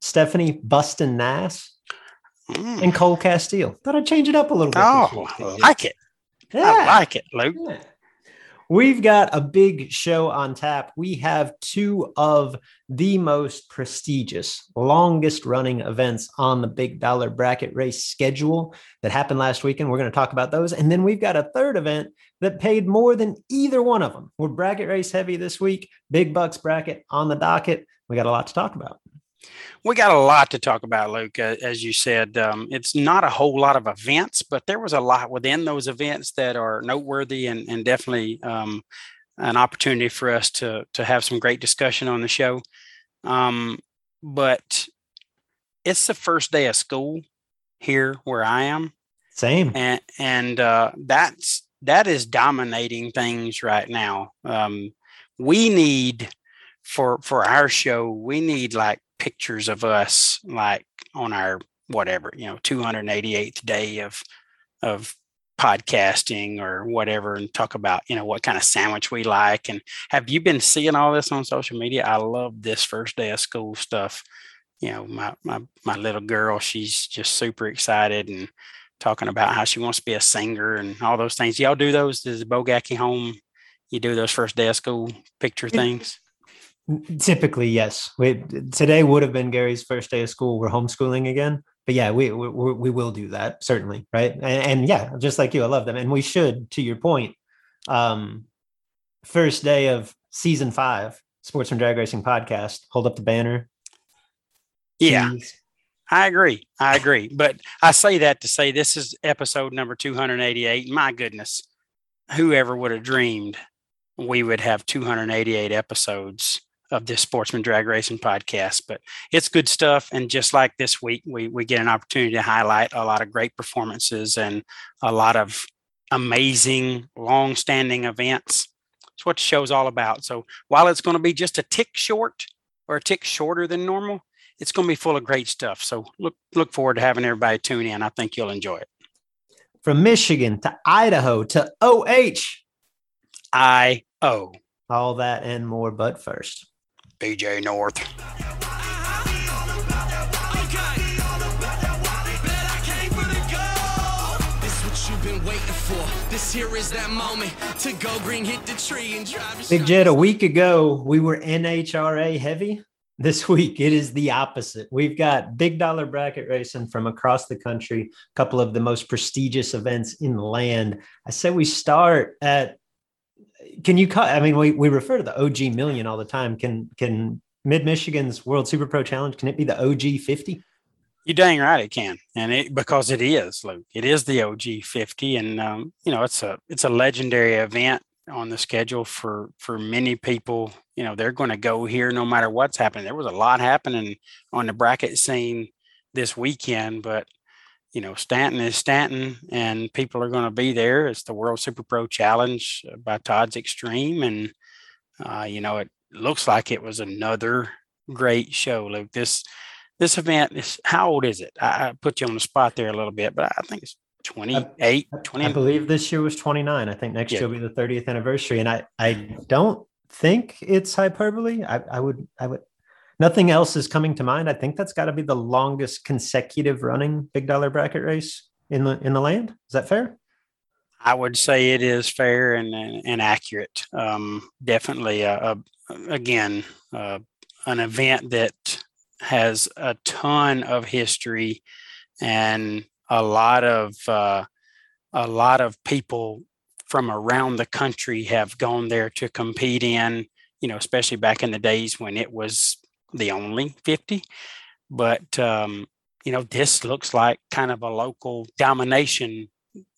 Stephanie Buston Nass, mm. and Cole Castile. Thought I'd change it up a little bit. Oh, I like it. Yeah. I like it, Luke. Yeah. We've got a big show on tap. We have two of the most prestigious, longest running events on the big dollar bracket race schedule that happened last weekend. We're going to talk about those. And then we've got a third event that paid more than either one of them. We're bracket race heavy this week, big bucks bracket on the docket. We got a lot to talk about. We got a lot to talk about, Luke. As you said, um, it's not a whole lot of events, but there was a lot within those events that are noteworthy and, and definitely um, an opportunity for us to to have some great discussion on the show. Um, but it's the first day of school here where I am. Same, and and uh, that's that is dominating things right now. Um, we need for for our show, we need like pictures of us like on our whatever you know 288th day of of podcasting or whatever and talk about you know what kind of sandwich we like. And have you been seeing all this on social media? I love this first day of school stuff. You know my my, my little girl she's just super excited and talking about how she wants to be a singer and all those things. Y'all do those does bogacki home? You do those first day of school picture things Typically, yes. We, today would have been Gary's first day of school. We're homeschooling again, but yeah, we we, we will do that certainly, right? And, and, yeah, just like you, I love them, and we should. To your point, um, first day of season five, Sportsman Drag Racing podcast. Hold up the banner. Yeah, Jeez. I agree. I agree, but I say that to say this is episode number two hundred eighty-eight. My goodness, whoever would have dreamed we would have 288 episodes of this sportsman drag racing podcast but it's good stuff and just like this week we we get an opportunity to highlight a lot of great performances and a lot of amazing long-standing events. It's what the show's all about. So while it's going to be just a tick short or a tick shorter than normal it's going to be full of great stuff. So look look forward to having everybody tune in. I think you'll enjoy it. From michigan to idaho to oh i o. All that and more but first BJ North. Big Jed, a week ago we were NHRA heavy. this week it is the opposite. We've got big dollar bracket racing from across the country, a couple of the most prestigious events in the land. I say we start at can you cut I mean we we refer to the OG million all the time. Can can Mid Michigan's World Super Pro Challenge can it be the OG 50? You're dang right it can, and it because it is, Luke. It is the OG 50, and um, you know it's a it's a legendary event on the schedule for for many people. You know, they're going to go here no matter what's happening. There was a lot happening on the bracket scene this weekend, but you know, Stanton is Stanton, and people are going to be there. It's the World Super Pro Challenge by Todd's Extreme, and uh, you know, it looks like it was another great show. Luke, this this event is how old is it? I, I put you on the spot there a little bit, but I think it's 28, 20. I believe this year was 29. I think next yeah. year will be the 30th anniversary. And I, I don't think it's hyperbole. I, I would, I would, nothing else is coming to mind. I think that's got to be the longest consecutive running big dollar bracket race in the, in the land. Is that fair? I would say it is fair and, and, and accurate. Um, definitely, uh, uh, again, uh, an event that has a ton of history and a lot of uh, a lot of people from around the country have gone there to compete in you know especially back in the days when it was the only 50 but um, you know this looks like kind of a local domination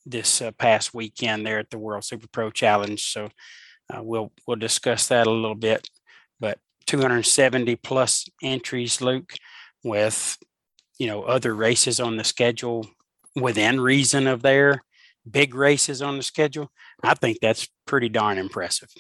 this uh, past weekend there at the world super pro challenge so uh, we'll we'll discuss that a little bit but 270 plus entries luke with you know other races on the schedule within reason of their big races on the schedule, I think that's pretty darn impressive.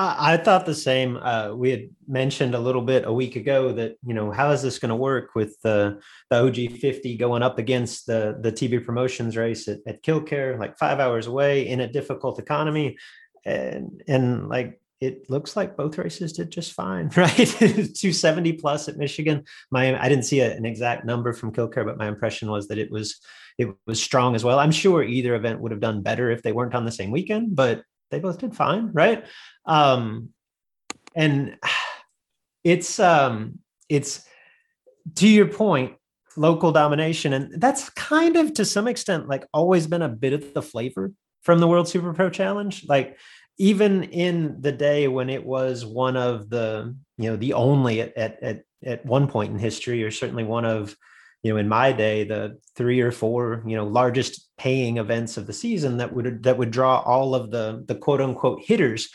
I thought the same. Uh, we had mentioned a little bit a week ago that you know how is this going to work with the the OG fifty going up against the the TB Promotions race at, at Kil-Kare, like five hours away in a difficult economy, and and like it looks like both races did just fine, right? 270 plus at Michigan. My I didn't see a, an exact number from Kil-Kare, but my impression was that it was it was strong as well. I'm sure either event would have done better if they weren't on the same weekend, but they both did fine, right? Um, and it's um, it's to your point, local domination, and that's kind of to some extent like always been a bit of the flavor from the World Super Pro Challenge, like even in the day when it was one of the you know the only at at at, at one point in history or certainly one of you know in my day the three or four you know largest paying events of the season that would that would draw all of the the quote unquote hitters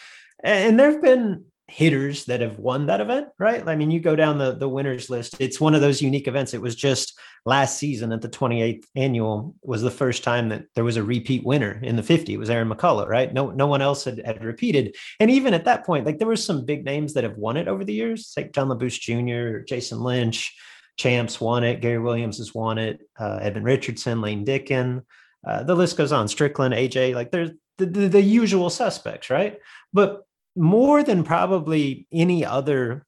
and there have been hitters that have won that event, right? I mean, you go down the the winners list. It's one of those unique events. It was just last season at the 28th annual was the first time that there was a repeat winner in the 50. It was Aaron McCullough, right? No, no one else had, had repeated. And even at that point, like there were some big names that have won it over the years, like John LaBouche Jr., Jason Lynch, Champs won it, Gary Williams has won it, uh, Edmond Richardson, Lane Dickin. Uh, the list goes on. Strickland, AJ, like there's the, the, the usual suspects, right? But more than probably any other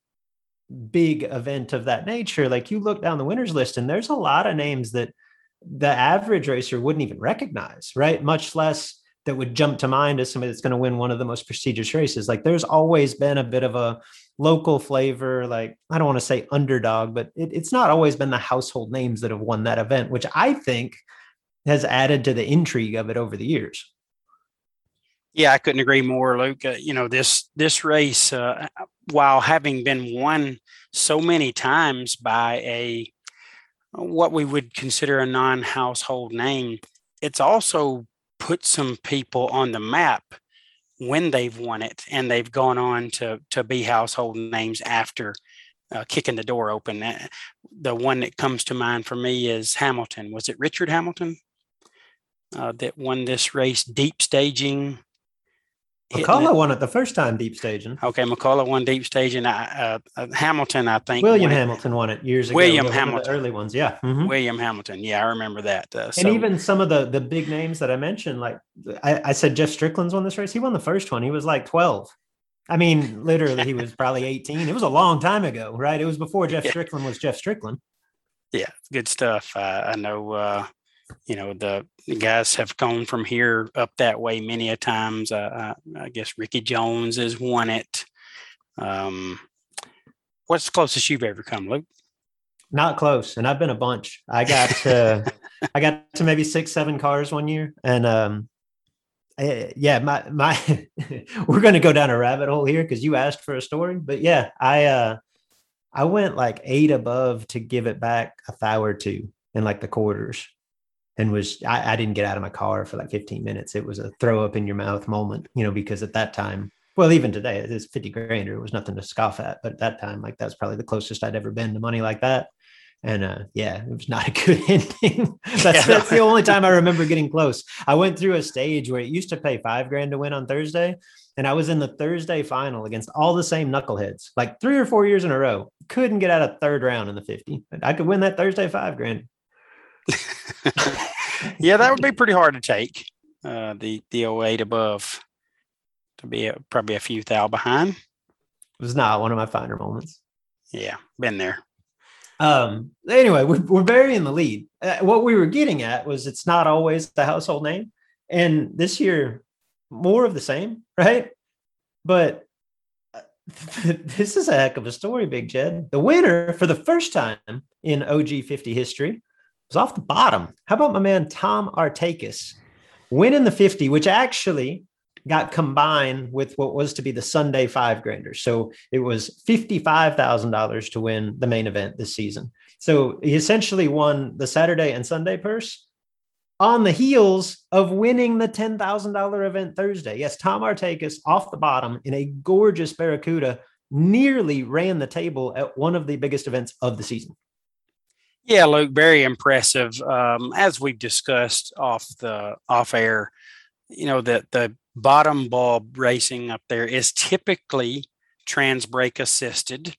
big event of that nature, like you look down the winners list and there's a lot of names that the average racer wouldn't even recognize, right? Much less that would jump to mind as somebody that's going to win one of the most prestigious races. Like there's always been a bit of a local flavor, like I don't want to say underdog, but it, it's not always been the household names that have won that event, which I think has added to the intrigue of it over the years. Yeah, I couldn't agree more, Luke. Uh, you know this this race, uh, while having been won so many times by a what we would consider a non-household name, it's also put some people on the map when they've won it, and they've gone on to to be household names after uh, kicking the door open. Uh, the one that comes to mind for me is Hamilton. Was it Richard Hamilton uh, that won this race? Deep staging McCullough won it the first time deep staging. Okay, McCullough won deep staging. Uh, uh, Hamilton, I think. William Hamilton won it years ago. William Hamilton, early ones, yeah. Mm-hmm. William Hamilton, yeah, I remember that. Uh, so. And even some of the the big names that I mentioned, like I, I, said, Jeff Strickland's won this race. He won the first one. He was like twelve. I mean, literally, he was probably eighteen. It was a long time ago, right? It was before Jeff yeah. Strickland was Jeff Strickland. Yeah, good stuff. Uh, I know uh, you know the, the, guys have gone from here up that way many a times. Uh, I, I, guess Ricky Jones has won it. Um, what's the closest you've ever come, Luke? Not close, and I've been a bunch. I got to, I got to maybe six, seven cars one year, and um, eh, yeah, my my, we're gonna go down a rabbit hole here because you asked for a story, but yeah, I uh, I went like eight above to give it back a thou or two in like the quarters, and was I, I didn't get out of my car for like 15 minutes. It was a throw up in your mouth moment, you know, because at that time well, even today, it is 50 grand. or It was nothing to scoff at. But at that time, like that's probably the closest I'd ever been to money like that. And uh, yeah, it was not a good ending. that's, yeah. that's the only time I remember getting close. I went through a stage where it used to pay five grand to win on Thursday. And I was in the Thursday final against all the same knuckleheads, like three or four years in a row. Couldn't get out of third round in the 50. I could win that Thursday five grand. yeah, that would be pretty hard to take. Uh, the the 08 above to be a, probably a few thou behind. It was not one of my finer moments. Yeah, been there. Um. Anyway, we're, we're very in the lead. Uh, what we were getting at was it's not always the household name, and this year more of the same, right? But uh, this is a heck of a story, Big Jed. The winner for the first time in OG 50 history was off the bottom. How about my man Tom Artakis winning the 50, which actually got combined with what was to be the Sunday five grander. So it was $55,000 to win the main event this season. So he essentially won the Saturday and Sunday purse on the heels of winning the $10,000 event Thursday. Yes, Tom Artakis off the bottom in a gorgeous Barracuda nearly ran the table at one of the biggest events of the season. Yeah, Luke, very impressive. Um, as we've discussed off the off air, you know that the bottom bulb racing up there is typically trans brake assisted.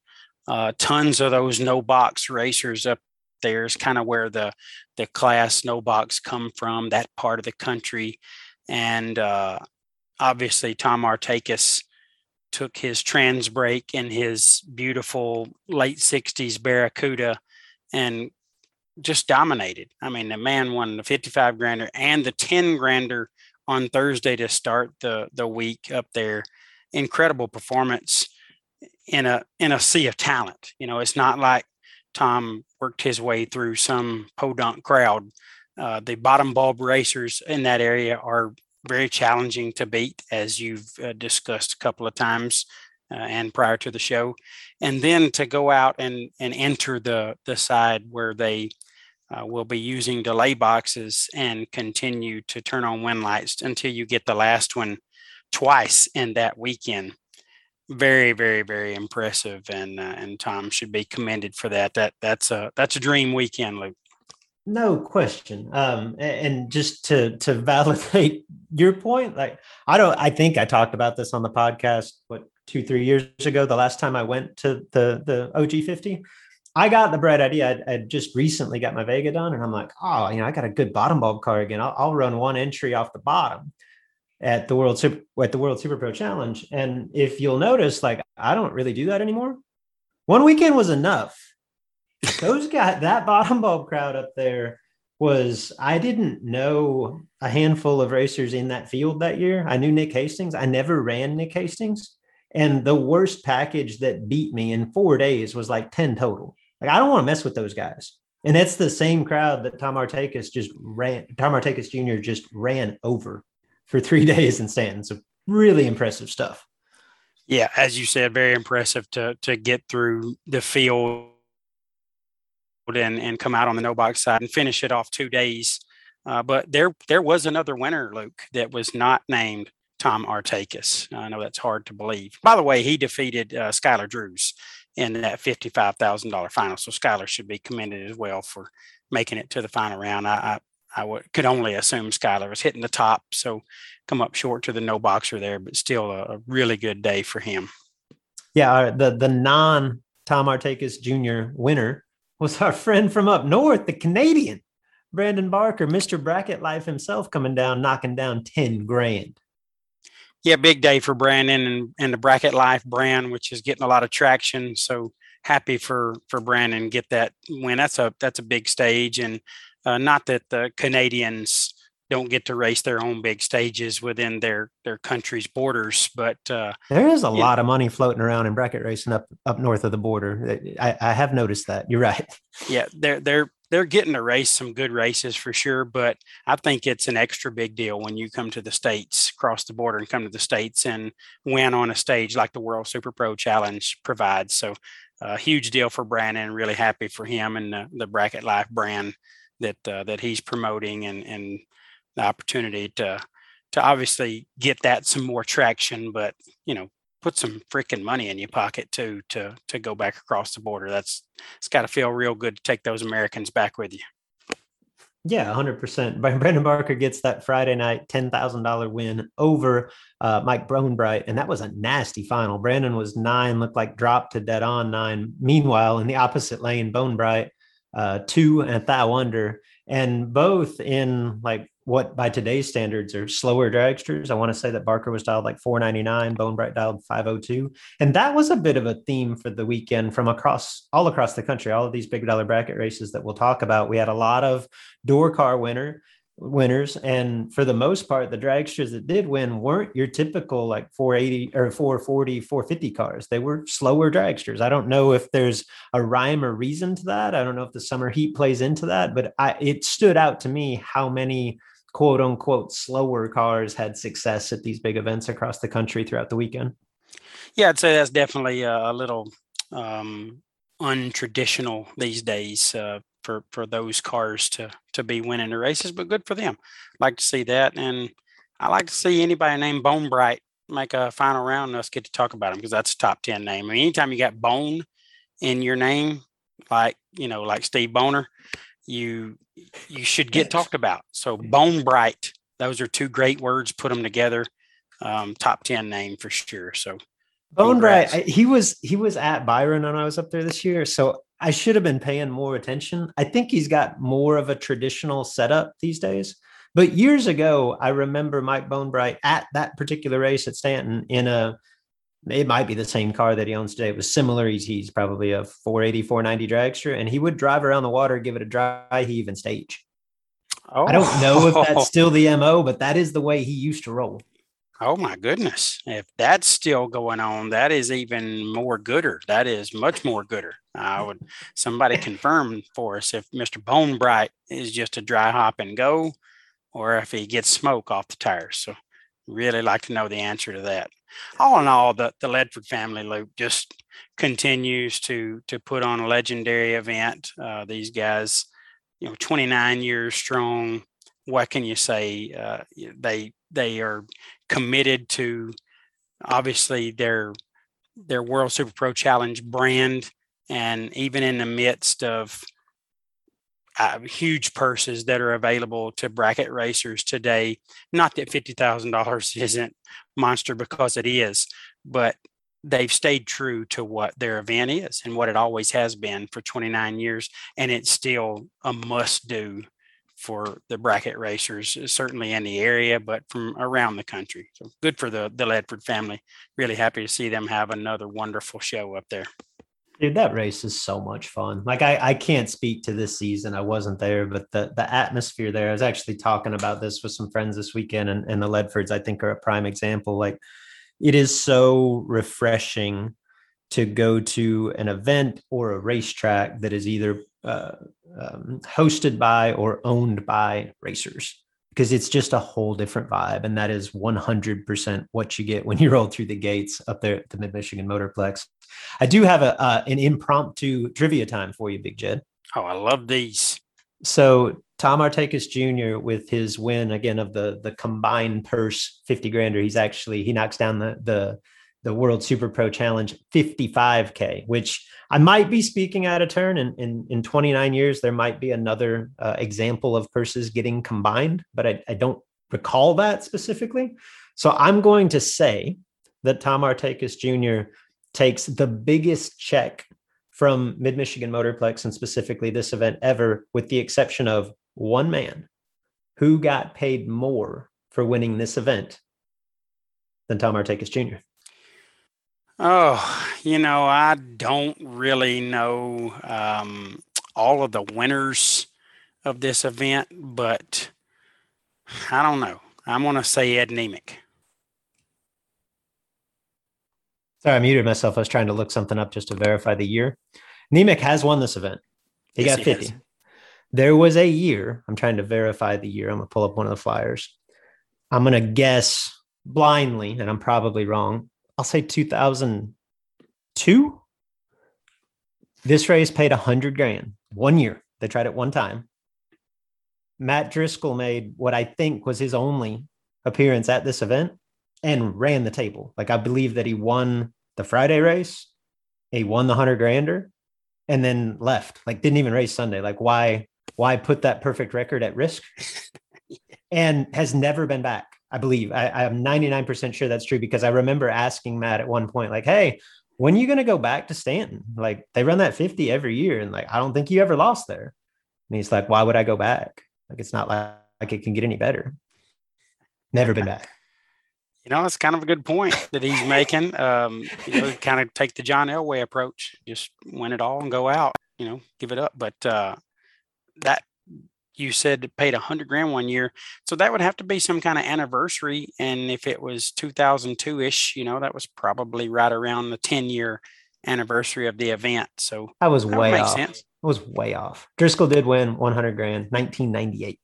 Uh, tons of those no box racers up there is kind of where the the class no box come from that part of the country, and uh, obviously Tom Artakis took his trans brake in his beautiful late 60s Barracuda and just dominated. I mean, the man won the 55 grander and the 10 grander on Thursday to start the the week up there. Incredible performance in a in a sea of talent. You know, it's not like Tom worked his way through some podunk crowd. Uh, the bottom bulb racers in that area are very challenging to beat, as you've uh, discussed a couple of times uh, and prior to the show. And then to go out and and enter the the side where they uh, will be using delay boxes and continue to turn on wind lights until you get the last one twice in that weekend. Very, very, very impressive, and uh, and Tom should be commended for that. That that's a that's a dream weekend, Luke. No question. Um, and just to to validate your point, like I don't, I think I talked about this on the podcast what two three years ago. The last time I went to the the OG fifty, I got the bright idea. I just recently got my Vega done, and I'm like, oh, you know, I got a good bottom bulb car again. I'll, I'll run one entry off the bottom at the World Super at the World Super Pro Challenge. And if you'll notice, like I don't really do that anymore. One weekend was enough. Those got that bottom bulb crowd up there was I didn't know a handful of racers in that field that year. I knew Nick Hastings. I never ran Nick Hastings. And the worst package that beat me in four days was like 10 total. Like I don't want to mess with those guys. And that's the same crowd that Tom Artakis just ran. Tom Artakis Jr. just ran over for three days in Stanton. So really impressive stuff. Yeah, as you said, very impressive to to get through the field and and come out on the no box side and finish it off two days. Uh, but there there was another winner, Luke, that was not named Tom Artakis. I know that's hard to believe. By the way, he defeated uh, Skylar Drews in that $55,000 final. So Skylar should be commended as well for making it to the final round. I, I, could only assume Skylar was hitting the top. So come up short to the no boxer there, but still a, a really good day for him. Yeah. Uh, the, the non Tom Artakis Jr. winner was our friend from up north, the Canadian Brandon Barker, Mr. Bracket Life himself coming down, knocking down 10 grand yeah, big day for Brandon and, and the Bracket Life brand, which is getting a lot of traction. So happy for for Brandon get that win. That's a that's a big stage, and uh, not that the Canadians don't get to race their own big stages within their their country's borders. But uh, there is a lot know, of money floating around in bracket racing up up north of the border. I, I have noticed that. You're right. Yeah, they're they're they're getting to race some good races for sure. But I think it's an extra big deal when you come to the states, cross the border, and come to the states and win on a stage like the World Super Pro Challenge provides. So a huge deal for Brandon. Really happy for him and the, the Bracket Life brand that uh, that he's promoting and and the opportunity to to obviously get that some more traction. But you know, put some freaking money in your pocket too to to go back across the border. That's it's got to feel real good to take those Americans back with you. Yeah, 100%. Brandon Barker gets that Friday night $10,000 win over uh, Mike Bohnbright, and that was a nasty final. Brandon was nine, looked like dropped to dead on nine. Meanwhile, in the opposite lane, Bohnbright, uh, two and a Thou under, and both in like what by today's standards are slower dragsters. I want to say that Barker was dialed like 499, Bohnbright dialed 502. And that was a bit of a theme for the weekend from across all across the country. All of these big dollar bracket races that we'll talk about. We had a lot of door car winner winners. And for the most part, the dragsters that did win weren't your typical like 480 or 440, 450 cars. They were slower dragsters. I don't know if there's a rhyme or reason to that. I don't know if the summer heat plays into that, but I, it stood out to me how many quote unquote slower cars had success at these big events across the country throughout the weekend. Yeah, I'd say that's definitely a little um, untraditional these days uh, for for those cars to to be winning the races, but good for them. Like to see that, and I like to see anybody named Bone Bright make a final round. And us get to talk about him because that's a top ten name. I mean, anytime you got Bone in your name, like you know, like Steve Boner, you you should get talked about. So bone bright, those are two great words. Put them together. Um, top ten name for sure. So Bohnbright, he was he was at Byron when I was up there this year. So I should have been paying more attention. I think he's got more of a traditional setup these days. But years ago, I remember Mike Bohnbright at that particular race at Stanton in a it might be the same car that he owns today. It was similar. He's, he's probably a 480, 490 dragster, and he would drive around the water, give it a dry heave and stage. Oh. I don't oh. know if that's oh. still the MO, but that is the way he used to roll. Oh my goodness. If that's still going on, that is even more gooder. That is much more gooder. I would somebody confirm for us if Mr. Bohnbright is just a dry hop and go or if he gets smoke off the tires. So really like to know the answer to that all in all, the, the Ledford family loop just continues to to put on a legendary event. Uh, these guys, you know, 29 years strong. What can you say? Uh, they they are committed to obviously their their World Super Pro Challenge brand, and even in the midst of uh, huge purses that are available to bracket racers today. Not that fifty thousand dollars isn't monster because it is, but they've stayed true to what their event is and what it always has been for 29 years, and it's still a must do for the bracket racers, certainly in the area, but from around the country. So good for the the Ledford family. Really happy to see them have another wonderful show up there. Dude, that race is so much fun. Like I, I can't speak to this season. I wasn't there, but the the atmosphere there. I was actually talking about this with some friends this weekend, and, and the Ledfords, I think, are a prime example. Like it is so refreshing to go to an event or a racetrack that is either uh, um, hosted by or owned by racers because it's just a whole different vibe. And that is 100% what you get when you roll through the gates up there at the Mid Michigan Motorplex. I do have a uh, an impromptu trivia time for you, Big Jed. Oh, I love these. So Tom Artakis Jr. with his win again of the the combined purse 50 grander, he's actually he knocks down the the the World Super Pro Challenge 55K, which I might be speaking out of turn. In, in, in 29 years, there might be another uh, example of purses getting combined, but I, I don't recall that specifically. So I'm going to say that Tom Artakis Jr. takes the biggest check from Mid Michigan Motorplex and specifically this event ever, with the exception of one man who got paid more for winning this event than Tom Artakis Jr. Oh, you know, I don't really know um, all of the winners of this event, but I don't know. I'm going to say Ed Nemec. Sorry, I muted myself. I was trying to look something up just to verify the year. Nemec has won this event. He yes, got 50. He there was a year. I'm trying to verify the year. I'm going to pull up one of the flyers. I'm going to guess blindly, and I'm probably wrong. I'll say 2002. This race paid 100 grand one year. They tried it one time. Matt Driscoll made what I think was his only appearance at this event and ran the table. Like I believe that he won the Friday race, he won the 100 grander, and then left. Like didn't even race Sunday. Like why why put that perfect record at risk? and has never been back. I believe I, I'm 99% sure that's true because I remember asking Matt at one point, like, hey, when are you going to go back to Stanton? Like they run that 50 every year. And like, I don't think you ever lost there. And he's like, why would I go back? Like, it's not like, like it can get any better. Never been back. You know, that's kind of a good point that he's making. Um, you know, kind of take the John Elway approach, just win it all and go out, you know, give it up. But uh, that you said paid a hundred grand one year. So that would have to be some kind of anniversary. And if it was 2002 ish, you know, that was probably right around the 10 year anniversary of the event. So that was way off. Sense. It was way off. Driscoll did win 100 grand, 1998.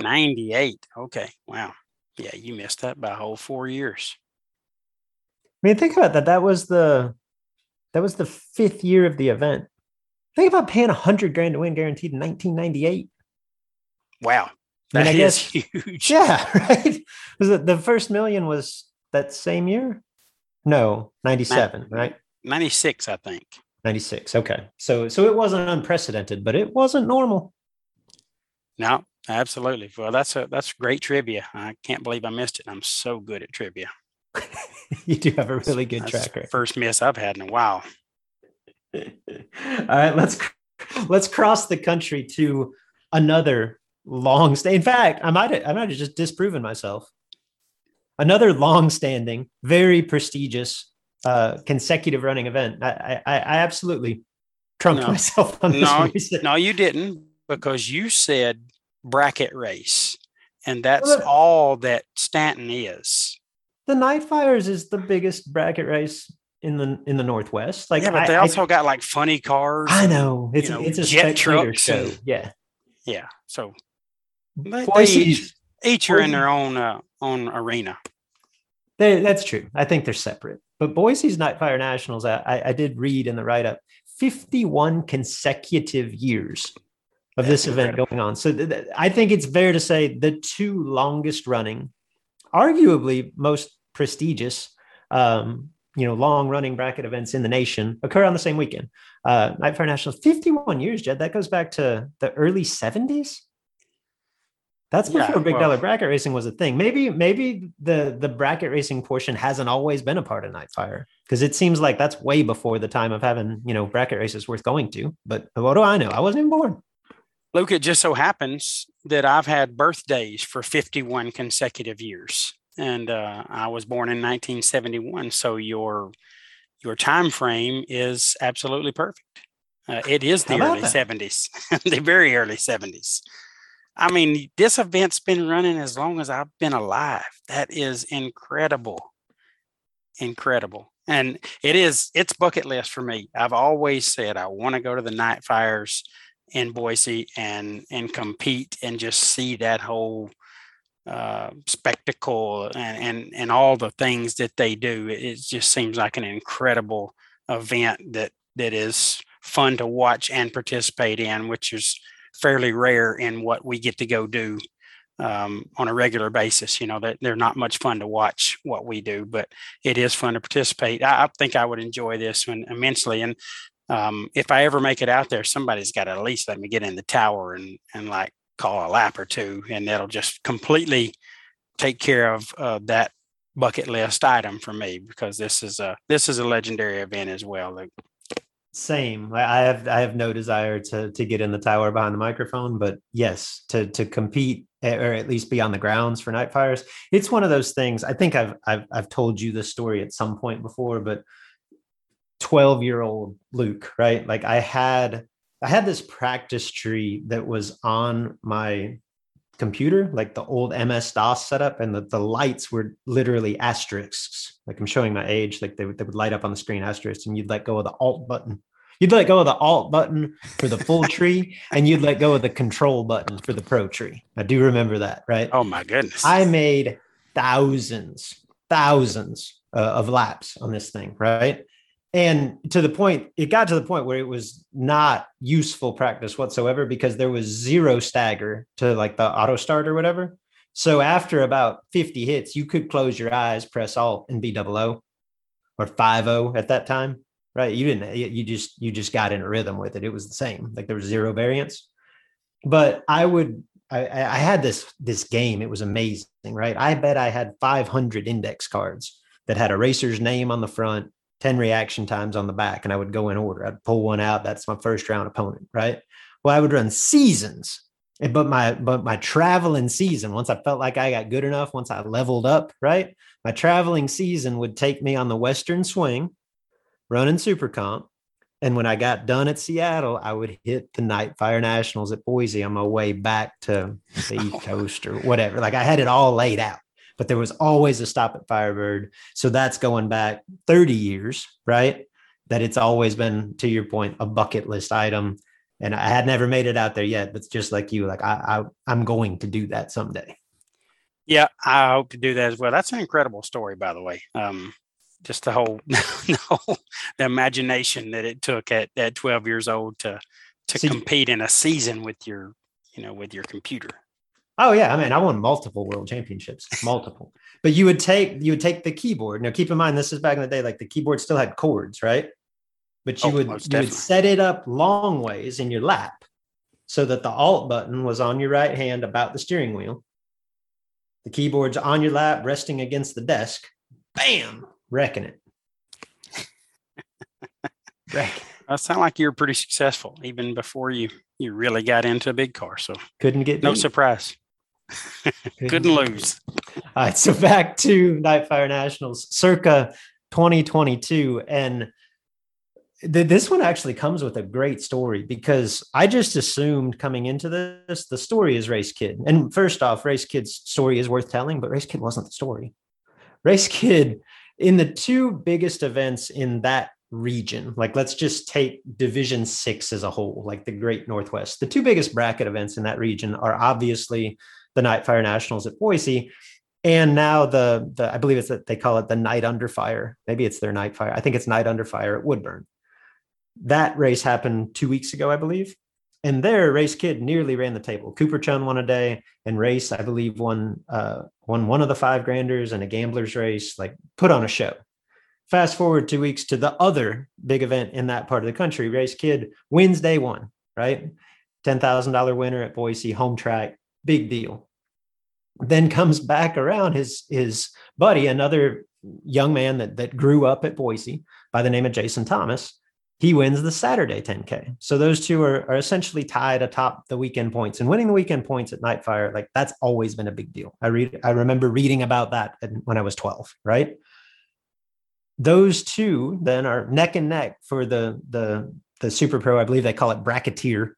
98. Okay. Wow. Yeah. You missed that by a whole four years. I mean, think about that. That was the, that was the fifth year of the event. Think about paying a hundred grand to win guaranteed in 1998. Wow, that is guess, huge. Yeah, right. Was it the first million was that same year? No, 97, right? 96, I think. 96. Okay. So so it wasn't unprecedented, but it wasn't normal. No, absolutely. Well, that's a that's great trivia. I can't believe I missed it. I'm so good at trivia. you do have a really good that's track record. First miss I've had in a while. All right, let's let's cross the country to another long stay. In fact, I might I might have just disproven myself. Another long-standing, very prestigious, uh, consecutive running event. I I, I absolutely trumped no, myself on this. No, no, you didn't, because you said bracket race, and that's well, all that Stanton is. The Nightfires is the biggest bracket race in the in the northwest. Like, yeah, but they I, also I, got like funny cars. I know it's you know, it's a jet trucks show. And, yeah, yeah. So they each, each are in their own uh, own arena. They, that's true. I think they're separate. But Boise's Nightfire Nationals, I, I did read in the write up, fifty one consecutive years of that's this incredible. event going on. So th- th- I think it's fair to say the two longest running, arguably most prestigious um, you know long running bracket events in the nation occur on the same weekend. Uh, Nightfire National, 51 years, Jed. That goes back to the early 70s. That's before yeah, big well, dollar bracket racing was a thing. Maybe maybe the the bracket racing portion hasn't always been a part of Nightfire because it seems like that's way before the time of having you know bracket races worth going to. But what do I know? I wasn't even born. Luke, it just so happens that I've had birthdays for 51 consecutive years and uh, I was born in 1971. So your your time frame is absolutely perfect. Uh, it is the early that? 70s, the very early 70s. I mean, this event's been running as long as I've been alive. That is incredible, incredible, and it is. It's bucket list for me. I've always said I want to go to the Nightfires in Boise and and compete and just see that whole uh, spectacle and, and and all the things that they do. It just seems like an incredible event that that is fun to watch and participate in, which is fairly rare in what we get to go do um, on a regular basis. You know that they're not much fun to watch what we do, but it is fun to participate. I, I think I would enjoy this one immensely, and um, if I ever make it out there, somebody's got to at least let me get in the tower and and like call a lap or two, and that'll just completely take care of uh, that bucket list item for me because this is a this is a legendary event as well. Luke. Same. I have I have no desire to to get in the tower behind the microphone, but yes, to to compete eh, or at least be on the grounds for Nightfires. It's one of those things. I think I've I've I've told you this story at some point before, but 12 year old Luke, right? Like I had I had this practice tree that was on my computer, like the old MS DOS setup, and the, the lights were literally asterisks. Like I'm showing my age, like they would, they would light up on the screen asterisks, and you'd let go of the Alt button. You'd let go of the Alt button for the full tree, and you'd let go of the Control button for the Pro tree. I do remember that, right? Oh my goodness! I made thousands, thousands uh, of laps on this thing, right? And to the point it got to the point where it was not useful practice whatsoever because there was zero stagger to like the auto start or whatever. So after about 50 hits you could close your eyes press alt and be double o or 5 at that time right? You didn't you just you just got in a rhythm with it. It was the same. Like there was zero variance. But i would I, I had this this game. It was amazing right? I bet i had 500 index cards that had a racer's name on the front 10 reaction times on the back and I would go in order. I'd pull one out. That's my first round opponent, right? Well, I would run seasons. But my but my traveling season, once I felt like I got good enough, once I leveled up, right? My traveling season would take me on the Western swing, running super comp. And when I got done at Seattle, I would hit the Nightfire Nationals at Boise on my way back to the East Coast or whatever. Like I had it all laid out but there was always a stop at Firebird. So that's going back 30 years, right? That it's always been, to your point, a bucket list item. And I had never made it out there yet, but just like you, like I, I I'm going to do that someday. Yeah, I hope to do that as well. That's an incredible story, by the way. Um, just the whole, the whole, the imagination that it took at, at 12 years old to to See, compete in a season with your, you know, with your computer. Oh yeah, I mean, I won multiple world championships, multiple. but you would take you would take the keyboard. Now, keep in mind, this is back in the day. Like the keyboard still had chords, right? But you oh, would you would set it up long ways in your lap, so that the Alt button was on your right hand, about the steering wheel. The keyboard's on your lap, resting against the desk. Bam, wrecking it. wrecking. That sound like you were pretty successful even before you you really got into a big car. So couldn't get no surprise. Couldn't lose. All right, so back to Nightfire Nationals, circa 2022, and th- this one actually comes with a great story because I just assumed coming into this, the story is Race Kid. And first off, Race Kid's story is worth telling, but Race Kid wasn't the story. Race Kid, in the two biggest events in that region, like let's just take Division Six as a whole, like the Great Northwest. The two biggest bracket events in that region are obviously the Night Fire Nationals at Boise. And now the the I believe it's that they call it the Night Under Fire. Maybe it's their Night Fire. I think it's Night Under Fire at Woodburn. That race happened two weeks ago, I believe. And there, Race Kid nearly ran the table. Cooper Chun won a day, and Race, I believe, won uh, won one of the five granders and a gambler's race. Like put on a show. Fast forward two weeks to the other big event in that part of the country. Race Kid wins day one, right? Ten thousand dollar winner at Boise, home track, big deal then comes back around his his buddy, another young man that that grew up at Boise by the name of Jason Thomas. He wins the Saturday 10K. So those two are, are essentially tied atop the weekend points. And winning the weekend points at Nightfire, like that's always been a big deal. I read I remember reading about that when I was 12, right? Those two then are neck and neck for the the the Super Pro, I believe they call it bracketeer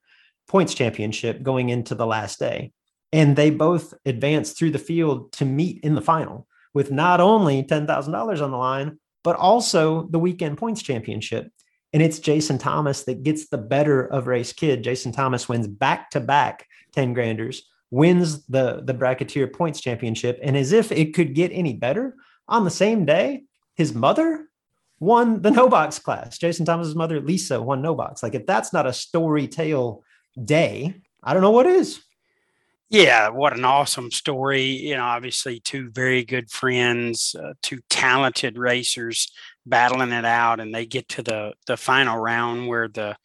points championship going into the last day. And they both advanced through the field to meet in the final with not only $10,000 on the line, but also the weekend points championship. And it's Jason Thomas that gets the better of Race Kid. Jason Thomas wins back to back 10 granders, wins the, the bracketeer points championship. And as if it could get any better, on the same day, his mother won the no box class. Jason Thomas's mother, Lisa, won no box. Like if that's not a story tale day, I don't know what is. Yeah, what an awesome story. You know, obviously, two very good friends, uh, two talented racers battling it out, and they get to the the final round where the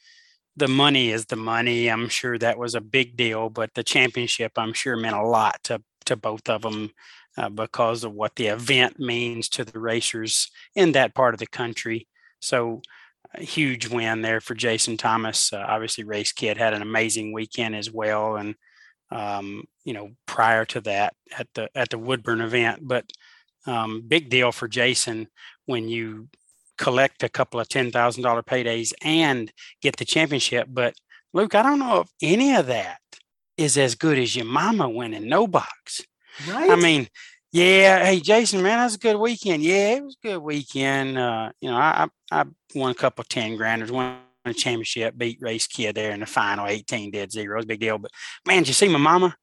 the money is the money. I'm sure that was a big deal, but the championship, I'm sure, meant a lot to to both of them uh, because of what the event means to the racers in that part of the country. So, huge win there for Jason Thomas. Uh, obviously, Race Kid had an amazing weekend as well, and um, you know, prior to that at the at the Woodburn event. But um, big deal for Jason when you collect a couple of ten thousand dollar paydays and get the championship. But Luke, I don't know if any of that is as good as your mama winning no box. Right. I mean, yeah. Hey, Jason, man, that was a good weekend. Yeah, it was a good weekend. Uh, you know, I I won a couple of ten granders, won a championship, beat Race Kid there in the final, 18 dead zero. It was a big deal. But man, did you see my mama?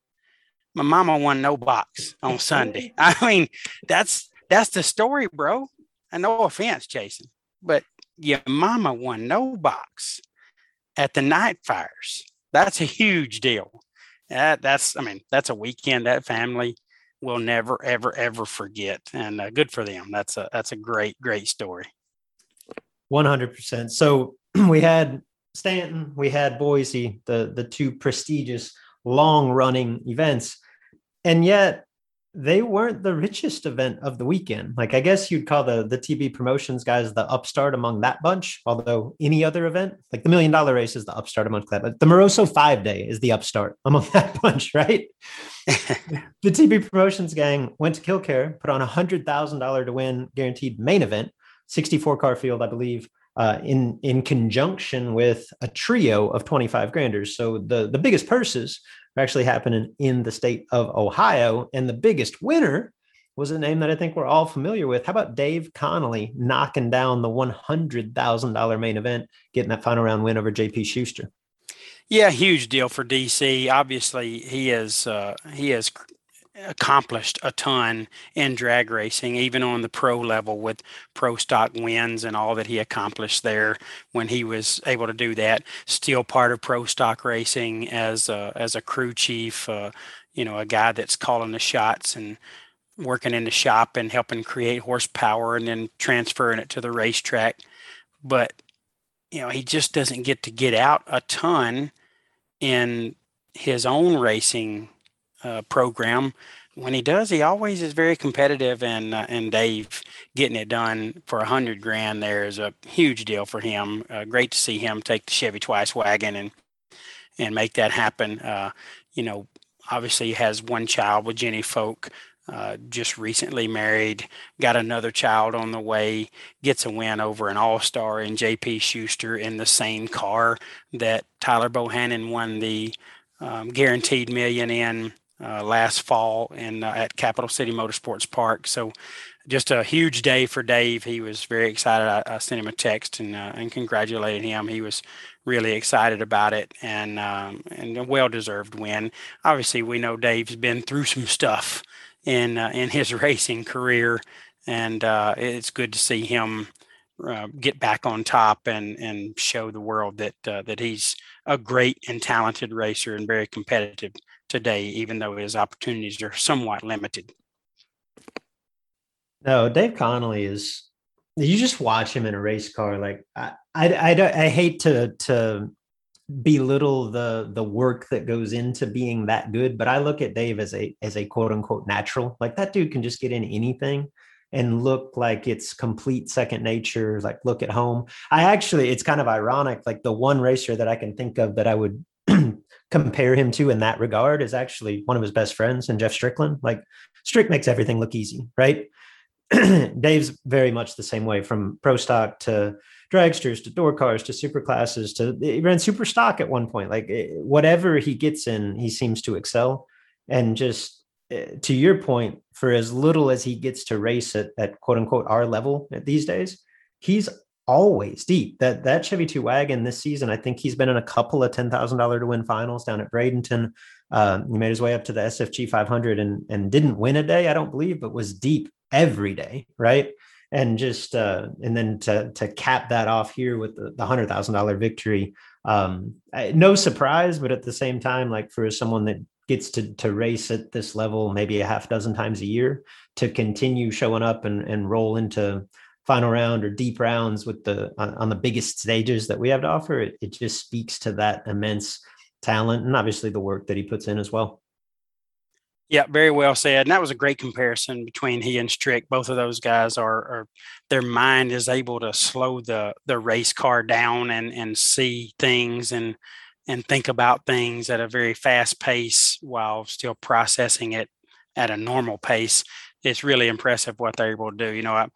My mama won no box on Sunday. I mean, that's that's the story, bro. And no offense, Jason, but your mama won no box at the night fires. That's a huge deal. That, that's, I mean, that's a weekend that family will never, ever, ever forget. And uh, good for them. That's a that's a great, great story. One hundred percent. So we had Stanton, we had Boise, the the two prestigious long running events, and yet they weren't the richest event of the weekend. Like I guess you'd call the the TB promotions guys the upstart among that bunch. Although any other event, like the million dollar race, is the upstart amongst that. But the Moroso five day is the upstart among that bunch, right? the TB promotions gang went to Kil-Kare, put on a hundred thousand dollar to win guaranteed main event, sixty four car field, I believe. Uh, in in conjunction with a trio of 25 granders. So the the biggest purses are actually happening in the state of Ohio. And the biggest winner was a name that I think we're all familiar with. How about Dave Connolly knocking down the $100,000 main event, getting that final round win over JP Schuster? Yeah, huge deal for DC. Obviously, he is uh, he has accomplished a ton in drag racing, even on the pro level with pro stock wins and all that he accomplished there when he was able to do that. Still part of pro stock racing as a, as a crew chief, uh, you know, a guy that's calling the shots and working in the shop and helping create horsepower and then transferring it to the racetrack. But you know, he just doesn't get to get out a ton in his own racing uh, program. When he does, he always is very competitive, and uh, and Dave getting it done for a hundred grand there is a huge deal for him. Uh, great to see him take the Chevy Twice wagon and and make that happen. Uh, you know, obviously he has one child with Jenny Folk. Uh, just recently married, got another child on the way, gets a win over an all star in JP Schuster in the same car that Tyler Bohannon won the um, guaranteed million in uh, last fall in uh, at Capital City Motorsports Park. So just a huge day for Dave. He was very excited. I, I sent him a text and uh, and congratulated him. He was really excited about it and um, and a well deserved win. Obviously, we know Dave's been through some stuff in uh, in his racing career, and uh, it's good to see him. Uh, get back on top and and show the world that that he's a great and talented racer and very competitive today, even though his opportunities are somewhat limited. No, Dave Connolly is. You just watch him in a race car. Like I, I, I, I hate to to belittle the the work that goes into being that good, but I look at Dave as a as a quote unquote natural. Like that dude can just get in anything and look like it's complete second nature like look at home i actually it's kind of ironic like the one racer that i can think of that i would compare him to in that regard is actually one of his best friends and Jeff Strickland. Like Strick makes everything look easy, right? Dave's very much the same way from pro stock to dragsters to door cars to super classes to he ran super stock at one point. Like eh, whatever he gets in, he seems to excel. And just eh, to your point, for as little as he gets to race at, at quote unquote our level these days, he's always deep. That that Chevy two wagon this season, I think he's been in a couple of ten thousand dollar to win finals down at Bradenton. Uh, he made his way up to the SFG 500 and and didn't win a day, I don't believe, but was deep every day, right? And just uh, and then to to cap that off here with the, the hundred thousand dollar victory, um, no surprise, but at the same time, like for someone that gets to to race at this level maybe a half dozen times a year to continue showing up and and roll into final round or deep rounds with the on, on the biggest stages that we have to offer, it, it just speaks to that immense talent and obviously the work that he puts in as well. Yeah, very well said. And that was a great comparison between he and Strick. Both of those guys are, are their mind is able to slow the the race car down and and see things and and think about things at a very fast pace while still processing it at a normal pace. It's really impressive what they're able to do. You know, I,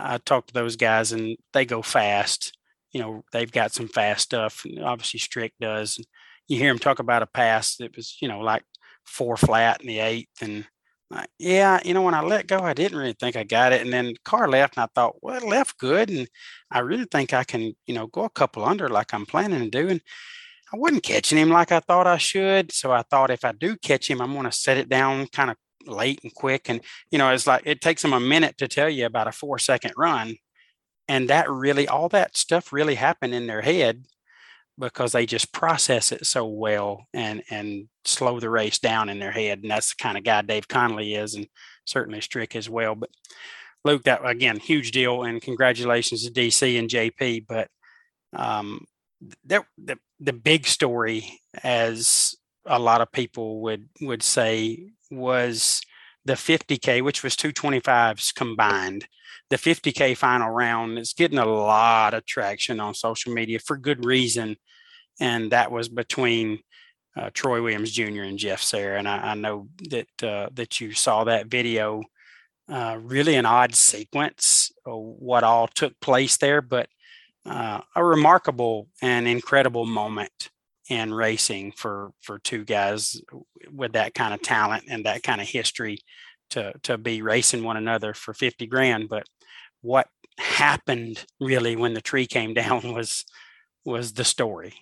I, talk to those guys and they go fast. You know, they've got some fast stuff. Obviously, Strick does. you hear him talk about a pass that was, you know, like four flat in the eighth. And like, yeah, you know, when I let go, I didn't really think I got it. And then car left and I thought, well, it left good. And I really think I can, you know, go a couple under like I'm planning to do. And I wasn't catching him like I thought I should. So I thought if I do catch him, I'm going to set it down kind of late and quick. And, you know, it's like it takes them a minute to tell you about a four second run. And that really, all that stuff really happened in their head because they just process it so well and and slow the race down in their head. And that's the kind of guy Dave Connolly is, and certainly Strick as well. But Luke, that again, huge deal, and congratulations to DC and JP. But um, the the big story, as a lot of people would would say, was the 50k, which was 225s combined. The 50k final round is getting a lot of traction on social media for good reason, and that was between uh, Troy Williams Jr. and Jeff Serra. And I, I know that uh, that you saw that video. Uh, really an odd sequence of what all took place there, but uh, a remarkable and incredible moment in racing for for two guys with that kind of talent and that kind of history to to be racing one another for 50 grand. But what happened really when the tree came down was was the story.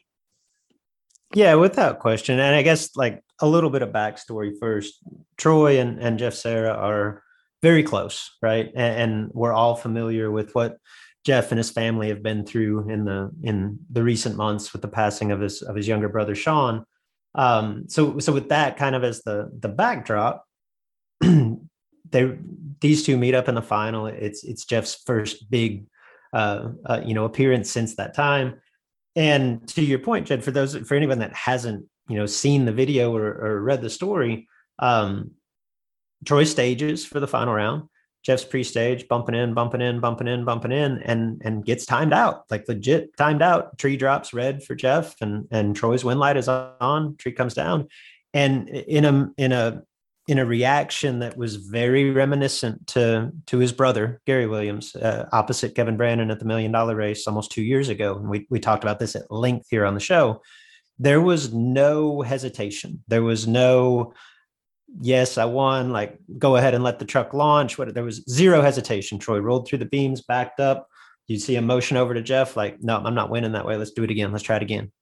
Yeah without question. And i guess like a little bit of backstory first. Troy and, and jeff serra are very close right? And, and we're all familiar with what Jeff and his family have been through in the in the recent months with the passing of his of his younger brother Sean. Um, so so with that kind of as the the backdrop, they these two meet up in the final. It's it's Jeff's first big uh, uh, you know appearance since that time. And to your point, Jed, for those for anyone that hasn't you know seen the video or, or read the story, um, Troy stages for the final round. Jeff's pre-stage, bumping in, bumping in, bumping in, bumping in, and and gets timed out, like legit timed out. Tree drops red for Jeff, and and Troy's win light is on. Tree comes down, and in a in a in a reaction that was very reminiscent to to his brother Gary Williams, uh, opposite Kevin Brandon at the Million Dollar Race almost two years ago, and we we talked about this at length here on the show. There was no hesitation. There was no yes, I won. Like, go ahead and let the truck launch. What there was zero hesitation. Troy rolled through the beams, backed up. You see a motion over to Jeff, like, no, I'm not winning that way. Let's do it again. Let's try it again.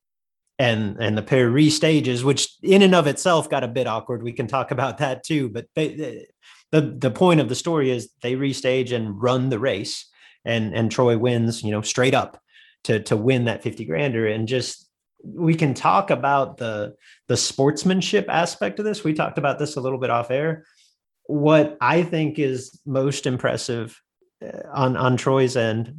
And and the pair restages, which in and of itself got a bit awkward. We can talk about that too. But they, the the point of the story is they restage and run the race, and and Troy wins, you know, straight up to to win that 50 grander. And just we can talk about the the sportsmanship aspect of this. We talked about this a little bit off air. What I think is most impressive uh, on on Troy's end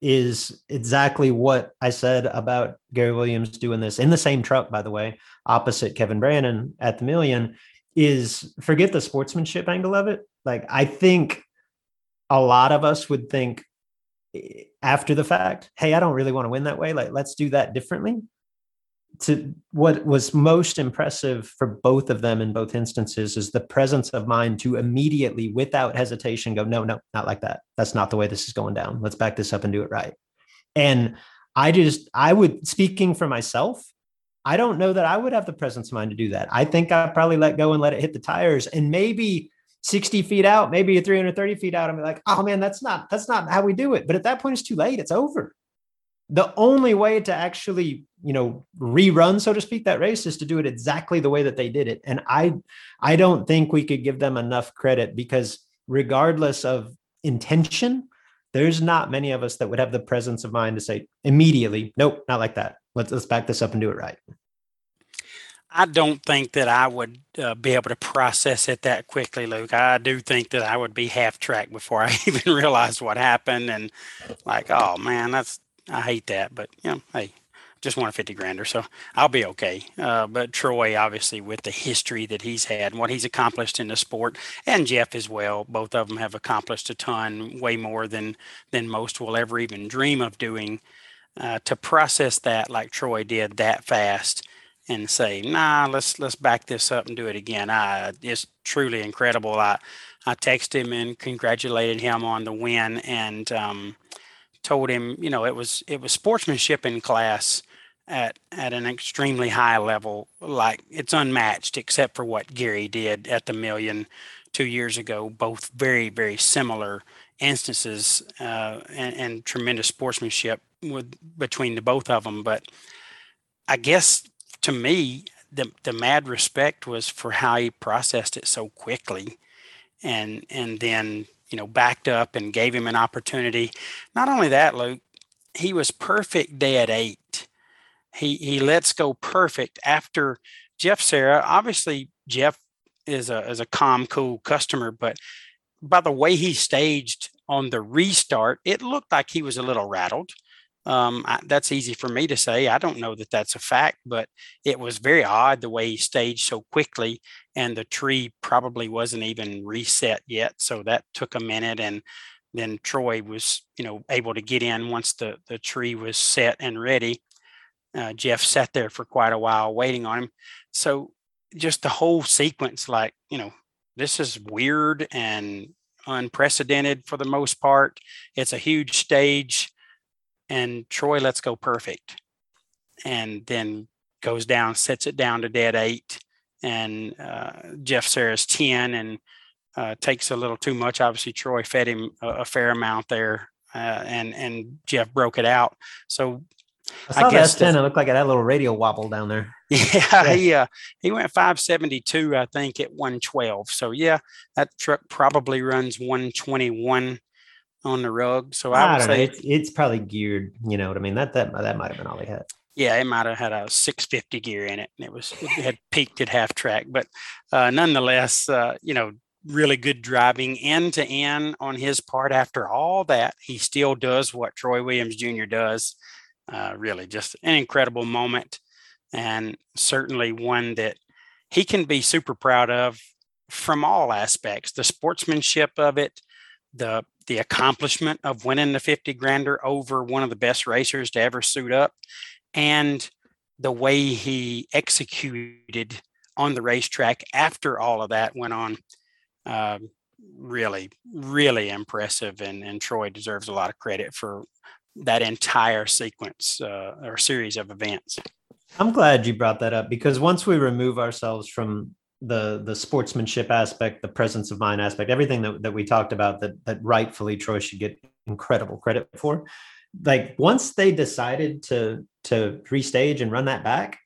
is exactly what I said about Gary Williams doing this in the same truck, by the way, opposite Kevin Brandon at the Million. Is forget the sportsmanship angle of it. Like I think a lot of us would think eh, after the fact, hey, I don't really want to win that way. Like let's do that differently to what was most impressive for both of them in both instances is the presence of mind to immediately without hesitation go no no not like that. That's not the way this is going down. Let's back this up and do it right. And i just i would speaking for myself i don't know that i would have the presence of mind to do that. I think i probably let go and let it hit the tires and maybe 60 feet out maybe 330 feet out i'm like oh man that's not that's not how we do it. But at that point it's too late. It's over. The only way to actually you know rerun so to speak that race is to do it exactly the way that they did it. And i i don't think we could give them enough credit because regardless of intention there's not many of us that would have the presence of mind to say immediately nope not like that. Let's let's back this up and do it right. I don't think that I would uh, be able to process it that quickly, Luke. I do think that I would be half tracked before I even realized what happened, and like, oh man, that's I hate that, but you know, hey, just won a 50 grander, so I'll be okay. Uh, but Troy, obviously, with the history that he's had and what he's accomplished in the sport, and Jeff as well, both of them have accomplished a ton, way more than than most will ever even dream of doing. Uh, to process that like Troy did that fast and say, "Nah, let's let's back this up and do it again." I, it's truly incredible. I I texted him and congratulated him on the win, and um, told him, you know, it was it was sportsmanship in class at at an extremely high level, like it's unmatched, except for what Gary did at the Million two years ago. Both very very similar instances uh, and, and tremendous sportsmanship with between the both of them. But I guess to me, the the mad respect was for how he processed it so quickly, and and then you know backed up and gave him an opportunity. Not only that, Luke, he was perfect day at eight. He he lets go perfect after Jeff Serra. Obviously, Jeff is a is a calm, cool customer, but by the way he staged on the restart, it looked like he was a little rattled. Um, I, that's easy for me to say. I don't know that that's a fact, but it was very odd the way he staged so quickly, and the tree probably wasn't even reset yet. So that took a minute, and then Troy was, you know, able to get in once the the tree was set and ready. Uh, Jeff sat there for quite a while waiting on him. So just the whole sequence, like you know, this is weird and unprecedented for the most part. It's a huge stage and Troy lets go perfect and then goes down, sets it down to dead eight. And uh, Jeff Serra's 10 and uh, takes a little too much. Obviously, Troy fed him a, a fair amount there, uh, and and Jeff broke it out. So I saw I guess that 10. It looked like it had a little radio wobble down there. Yeah, yeah. he uh, he went 572, I think, at 112. So yeah, that truck probably runs 121 on the rug. So I, I would say know. It's, it's probably geared. You know what I mean? That that that might have been all he had. Yeah, it might have had a 650 gear in it, and it was it had peaked at half track. But uh, nonetheless, uh, you know, really good driving end to end on his part. After all that, he still does what Troy Williams Jr. does. Uh, really, just an incredible moment, and certainly one that he can be super proud of from all aspects. The sportsmanship of it, the the accomplishment of winning the 50 grander over one of the best racers to ever suit up and the way he executed on the racetrack after all of that went on uh, really really impressive and, and troy deserves a lot of credit for that entire sequence uh, or series of events i'm glad you brought that up because once we remove ourselves from the the sportsmanship aspect, the presence of mind aspect, everything that, that we talked about that that rightfully Troy should get incredible credit for. Like once they decided to to restage and run that back,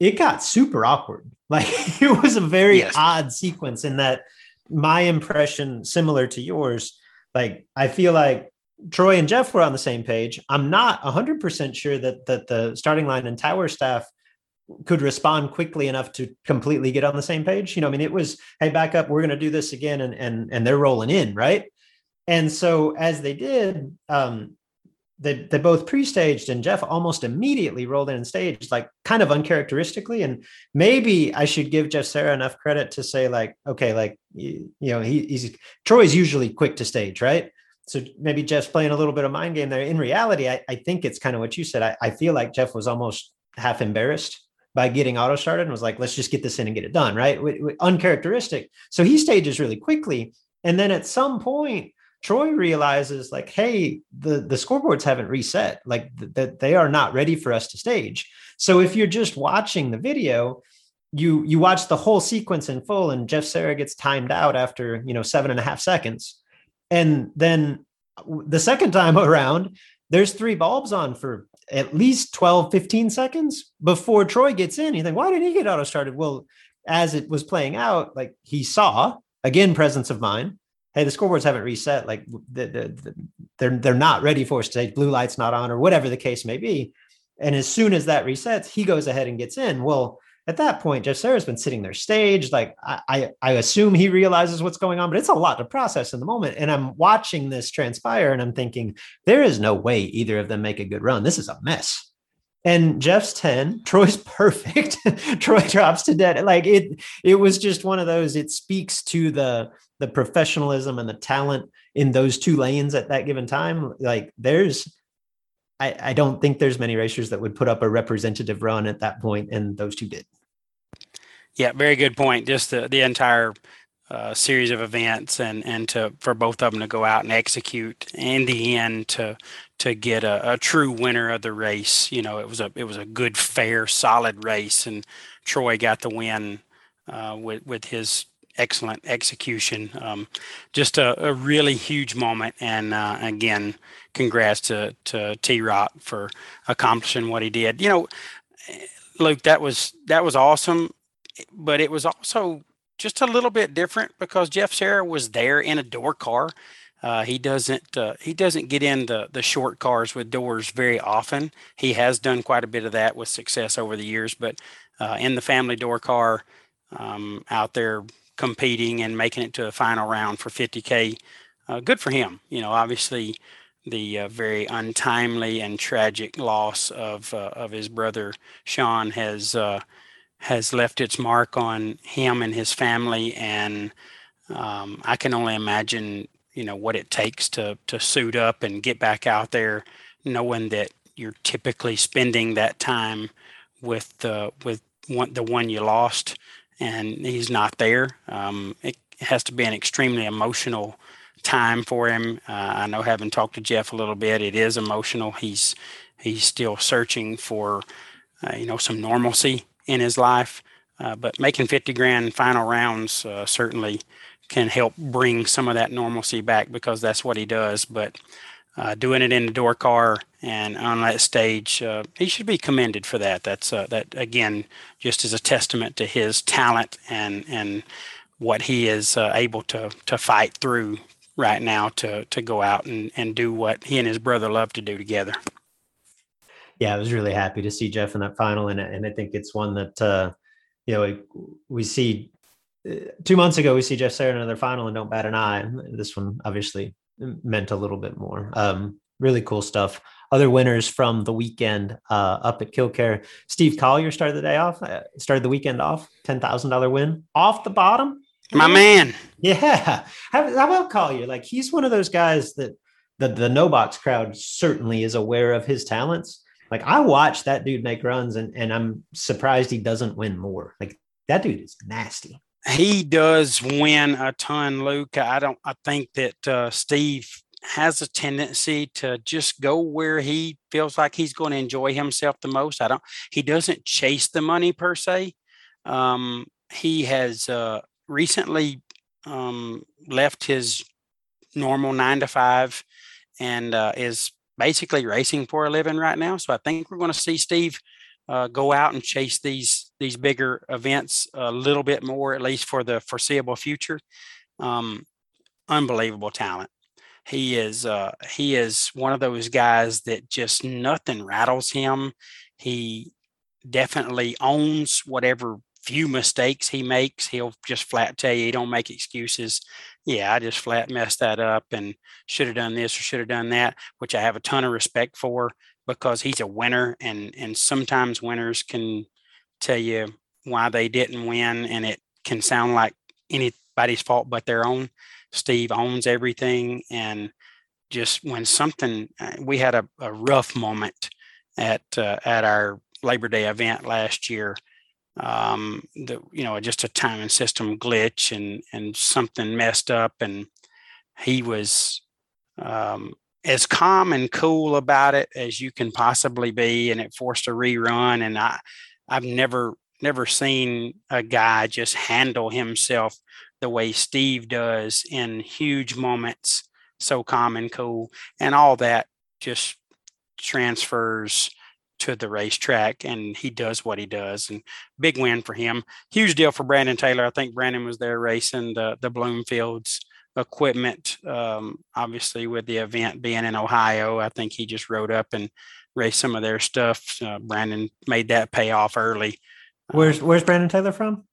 it got super awkward. Like it was a very yes. odd sequence in that my impression, similar to yours, like I feel like Troy and Jeff were on the same page. I'm not 100% sure that that the starting line and tower staff could respond quickly enough to completely get on the same page. You know, I mean, it was, hey, back up, we're going to do this again, and and and they're rolling in, right? And so as they did, um, they they both pre-staged, and Jeff almost immediately rolled in and staged, like kind of uncharacteristically. And maybe I should give Jeff Serra enough credit to say, like, okay, like you, you know, he, he's Troy's usually quick to stage, right? So maybe Jeff's playing a little bit of mind game there. In reality, I, I think it's kind of what you said. I, I feel like Jeff was almost half embarrassed by getting auto started and was like, let's just get this in and get it done, right? uncharacteristic. So he stages really quickly. And then at some point, Troy realizes like, hey, the, the scoreboards haven't reset, like that th- they are not ready for us to stage. So if you're just watching the video, you you watch the whole sequence in full, and Jeff Serra gets timed out after you know seven and a half seconds, and then the second time around, there's three bulbs on for at least 12, 15 seconds before Troy gets in. You think, why didn't he get auto started? Well, as it was playing out, like he saw again, presence of mind. Hey, the scoreboards haven't reset. Like the, the, the, they're they're not ready for stage. Blue light's not on, or whatever the case may be. And as soon as that resets, he goes ahead and gets in. Well, at that point, Jeff Serra's been sitting there staged. Like I, I, I assume he realizes what's going on, but it's a lot to process in the moment. And I'm watching this transpire and I'm thinking, there is no way either of them make a good run. This is a mess. And Jeff's 10, Troy's perfect. Troy drops to dead. Like it, it was just one of those, it speaks to the the professionalism and the talent in those two lanes at that given time. Like there's I, I don't think there's many racers that would put up a representative run at that point, and those two did. Yeah, very good point. Just the, the entire uh, series of events and and to for both of them to go out and execute in the end to to get a, a, true winner of the race. You know, it was a it was a good, fair, solid race, and Troy got the win uh, with with his excellent execution. Um, just a, a, really huge moment, and uh, again, congrats to to T Rock for accomplishing what he did. You know, Luke, that was that was awesome, but it was also just a little bit different because Jeff Serra was there in a door car. Uh, he doesn't uh, he doesn't get in the the short cars with doors very often. He has done quite a bit of that with success over the years, but uh, in the family door car, um, out there competing and making it to a final round for 50k, uh, good for him. You know, obviously the uh, very untimely and tragic loss of uh, of his brother Sean has has left its mark on him and his family, and um, I can only imagine you know what it takes to to suit up and get back out there, knowing that you're typically spending that time with the with one, the one you lost, and he's not there. Um, it has to be an extremely emotional time for him. Uh, I know, having talked to Jeff a little bit, it is emotional. He's he's still searching for uh, you know some normalcy in his life, uh, but making 50 grand final rounds uh, certainly can help bring some of that normalcy back because that's what he does. But uh, doing it in the door car and on that stage, uh, he should be commended for that. That's uh, that again, just as a testament to his talent and and what he is uh, able to to fight through right now to to go out and and do what he and his brother love to do together. Yeah, I was really happy to see Jeff in that final, and and I think it's one that uh, you know we, we see two months ago we see Jeff Serra in another final and don't bat an eye. This one obviously meant a little bit more. Um, really cool stuff. Other winners from the weekend uh, up at Kil-Kare. Steve Collier started the day off, uh, started the weekend off, ten thousand dollar win off the bottom. My man. Yeah. How, how about Collier? Like he's one of those guys that the the no box crowd certainly is aware of his talents. Like I watch that dude make runs and and I'm surprised he doesn't win more. Like that dude is nasty he does win a ton, Luke. I don't. I think that uh, Steve has a tendency to just go where he feels like he's going to enjoy himself the most. I don't. He doesn't chase the money per se. Um, he has uh, recently um, left his normal nine to five and uh, is basically racing for a living right now. So I think we're going to see Steve uh, go out and chase these these bigger events a little bit more, at least for the foreseeable future. Um, unbelievable talent. He is uh, he is one of those guys that just nothing rattles him. He definitely owns whatever few mistakes he makes. He'll just flat tell you he don't make excuses. Yeah, I just flat messed that up and should have done this or should have done that, which I have a ton of respect for because he's a winner and and sometimes winners can tell you why they didn't win and it can sound like anybody's fault but their own steve owns everything and just when something uh, we had a, a rough moment at uh, at our labor day event last year um the you know just a timing system glitch and and something messed up and he was um as calm and cool about it as you can possibly be and it forced a rerun and i i've never never seen a guy just handle himself the way steve does in huge moments so calm and cool and all that just transfers to the racetrack and he does what he does and big win for him huge deal for brandon taylor i think brandon was there racing the the bloomfields equipment. Um, obviously, with the event being in Ohio, I think he just rode up and raced some of their stuff. Uh, Brandon made that pay off early. Where's Where's Brandon Taylor from?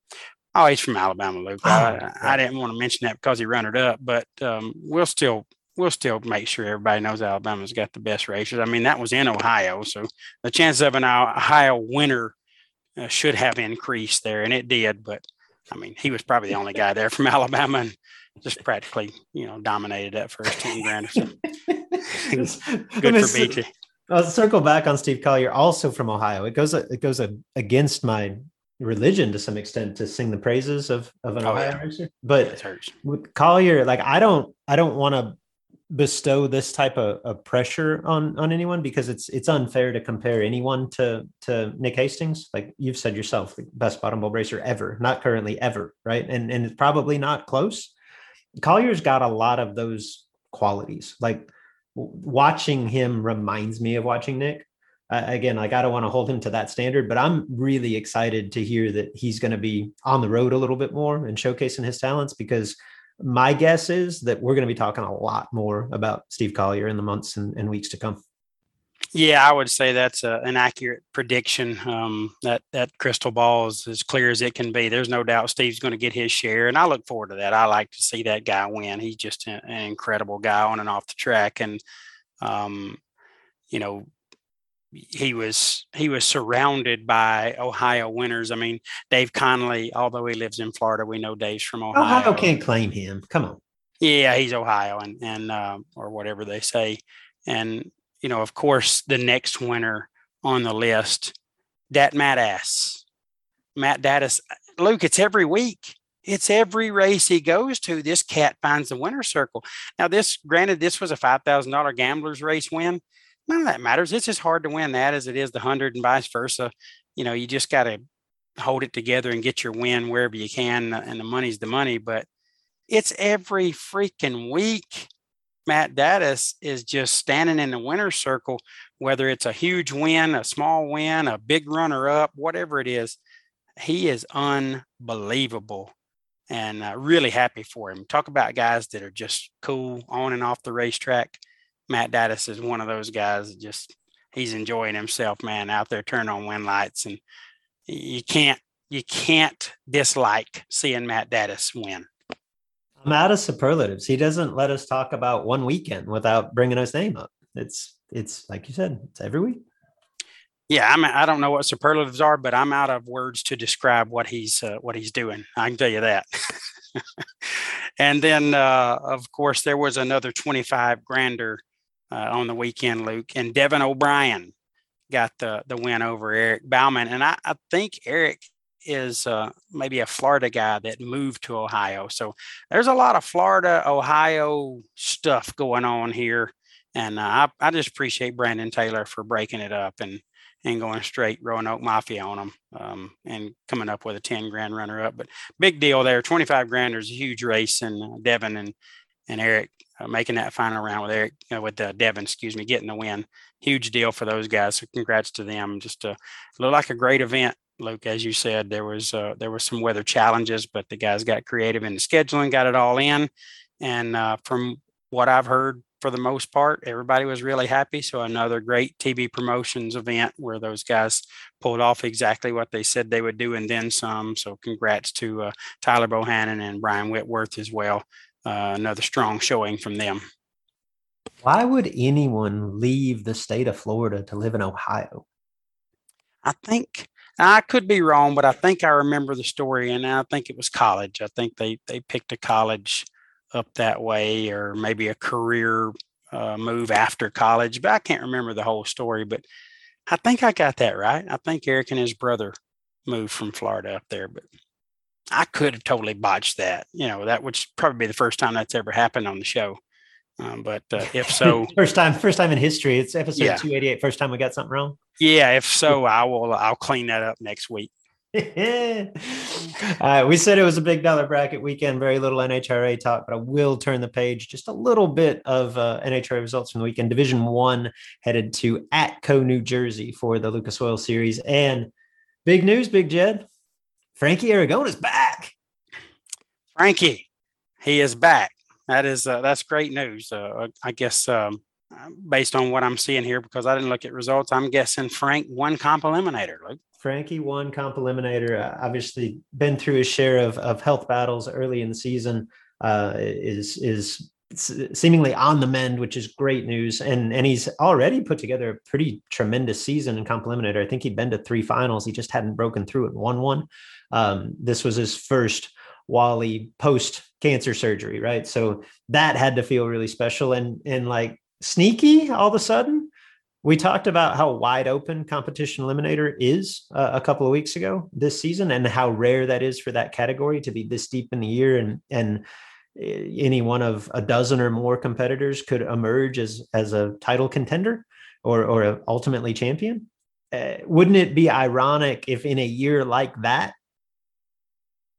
Oh, he's from Alabama, Luke. Oh, I, I, didn't want to mention that because he ran it up, but um, we'll still we'll still make sure everybody knows Alabama's got the best racers. I mean, that was in Ohio, so the chances of an Ohio winner uh, should have increased there, and it did. But I mean, he was probably the only guy there from Alabama, and just practically, you know, dominated that first 10 grand. So good for BT. I'll circle back on Steve Collier, also from Ohio. It goes it goes against my religion to some extent to sing the praises of of an oh, Ohio yeah. racer. But with Collier, like I don't I don't want to bestow this type of, of, pressure on on anyone because it's it's unfair to compare anyone to to Nick Hastings. Like you've said yourself, the best bottom bulb racer ever, not currently ever, right? And and it's probably not close. Collier's got a lot of those qualities. Like watching him reminds me of watching Nick uh, again, like I don't want to hold him to that standard, but I'm really excited to hear that he's going to be on the road a little bit more and showcasing his talents because my guess is that we're going to be talking a lot more about Steve Collier in the months and, and weeks to come. Yeah, I would say that's a, an accurate prediction. Um, that that crystal ball is as clear as it can be. There's no doubt Steve's going to get his share, and I look forward to that. I like to see that guy win. He's just an, an incredible guy on and off the track, and um, you know, he was he was surrounded by Ohio winners. I mean, Dave Connolly, although he lives in Florida, we know Dave's from Ohio. Ohio can't claim him. Come on. Yeah, he's Ohio and and uh, or whatever they say. And you know, of course, the next winner on the list, that Matt Ass, Matt Daddis. Luke, it's every week. It's every race he goes to. This cat finds the winner circle. Now, this granted, this was a five thousand dollar gambler's race win none of that matters. It's as hard to win that as it is the hundred and vice versa. You know, you just got to hold it together and get your win wherever you can, uh, and the money's the money. But it's every freaking week. Matt Daddis is just standing in the winner's circle, whether it's a huge win, a small win, a big runner up, whatever it is. He is unbelievable and uh, really happy for him. Talk about guys that are just cool on and off the racetrack. Matt Daddis is one of those guys. Just he's enjoying himself, man, out there turning on wind lights, and you can't you can't dislike seeing Matt Daddis win. I'm out of superlatives. He doesn't let us talk about one weekend without bringing his name up. It's it's like you said, it's every week. Yeah, I'm. I don't know what superlatives are, but I'm out of words to describe what he's uh, what he's doing. I can tell you that. and then, uh, of course, there was another 25 grander uh, on the weekend, Luke. And Devin O'Brien got the the win over Eric Bauman. And I, I think Eric is uh, maybe a Florida guy that moved to Ohio. So there's a lot of Florida, Ohio stuff going on here. And uh, I, I just appreciate Brandon Taylor for breaking it up and and going straight Roanoke Mafia on them um, and coming up with a 10 grand runner up. But big deal there. 25 grand is a huge race. And uh, Devin and, and Eric uh, making that final round with Eric, uh, with uh, Devin, excuse me, getting the win. Huge deal for those guys. So congrats to them. Just a look like a great event, Luke. As you said, there was uh, there was some weather challenges, but the guys got creative in the scheduling, got it all in. And uh, from what I've heard, for the most part, everybody was really happy. So another great TB Promotions event where those guys pulled off exactly what they said they would do and then some. So congrats to uh, Tyler Bohannon and Brian Whitworth as well uh, another strong showing from them. Why would anyone leave the state of Florida to live in Ohio? I think I could be wrong, but I think I remember the story, and I think it was college. I think they they picked a college up that way, or maybe a career uh, move after college. But I can't remember the whole story. But I think I got that right. I think Eric and his brother moved from Florida up there, but I could have totally botched that. You know, that would probably be the first time that's ever happened on the show. Um, but uh, if so, first time, first time in history. It's episode yeah. 288. First time we got something wrong. Yeah. If so, I will, I'll clean that up next week. uh, we said it was a big dollar bracket weekend, very little NHRA talk, but I will turn the page just a little bit of uh, NHRA results from the weekend. Division one headed to Atco, New Jersey for the Lucas Oil Series. And big news, Big Jed. Frankie is back. Frankie, he is back. That is uh, that's great news. Uh, I guess um, based on what I'm seeing here, because I didn't look at results, I'm guessing Frank won comp eliminator. Luke. Frankie won comp eliminator. Uh, obviously, been through his share of, of health battles early in the season. Uh, is is seemingly on the mend, which is great news. And and he's already put together a pretty tremendous season in comp eliminator. I think he'd been to three finals. He just hadn't broken through and won one. Um, this was his first Wally post cancer surgery, right? So that had to feel really special and and like sneaky all of a sudden. we talked about how wide open competition eliminator is uh, a couple of weeks ago this season and how rare that is for that category to be this deep in the year and and eh, any one of a dozen or more competitors could emerge as as a title contender or or ultimately champion uh, wouldn't it be ironic if in a year like that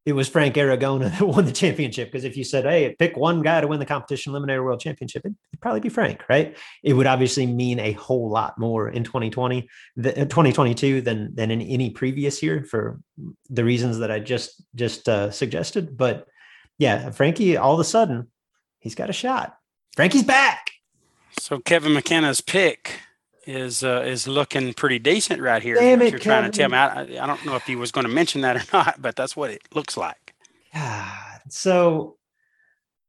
it was Frank Aragona that won the championship. Because if you said, hey, pick one guy to win the competition eliminator world championship, it'd probably be Frank, right? It would obviously mean a whole lot more in 2020, the, 2022 than than in any previous year for the reasons that I just just uh, suggested. But yeah, Frankie, all of a sudden, he's got a shot. Frankie's back. So Kevin McKenna's pick is uh, is looking pretty decent right here. Damn it, you're trying to tell me. I, I don't know if he was going to mention that or not, but that's what it looks like. So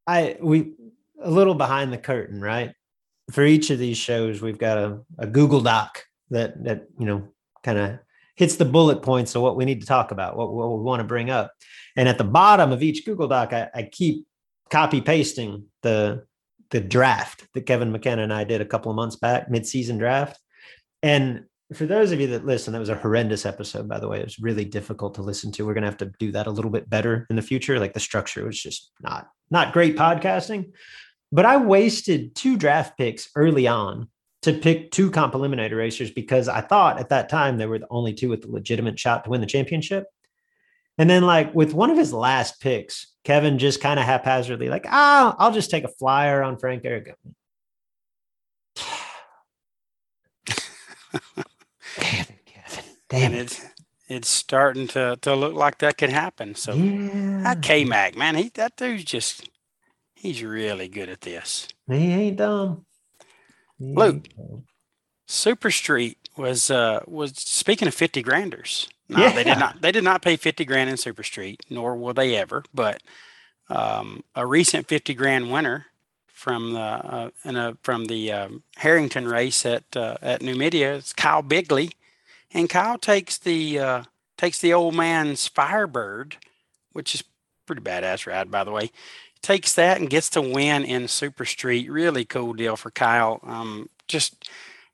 I we a little behind the curtain, right? For each of these shows, we've got a, a Google Doc that that you know kind of hits the bullet points of what we need to talk about, what, what we want to bring up. And at the bottom of each Google Doc, I, I keep copy pasting the the draft that Kevin McKenna and I did a couple of months back, mid-season draft. And for those of you that listen, that was a horrendous episode, by the way. It was really difficult to listen to. We're gonna have to do that a little bit better in the future. Like the structure was just not not great podcasting. But I wasted two draft picks early on to pick two comp eliminator racers because I thought at that time they were the only two with the legitimate shot to win the championship. And then, like with one of his last picks, Kevin just kind of haphazardly, like, ah, I'll just take a flyer on Frank Aragona. Damn it, Kevin. Damn it. It's, it's starting to, to look like that could happen. So yeah. that K Mac, man, he that dude's just he's really good at this. He ain't dumb. He Luke, ain't dumb. Super Street was uh was speaking of 50 granders. No, yeah. they did not. They did not pay fifty grand in Super Street, nor will they ever. But um, a recent fifty grand winner from the uh, a, from the um, Harrington race at uh, at Numidia is Kyle Bigley, and Kyle takes the uh, takes the old man's Firebird, which is pretty badass ride by the way. Takes that and gets to win in Super Street. Really cool deal for Kyle. Um, just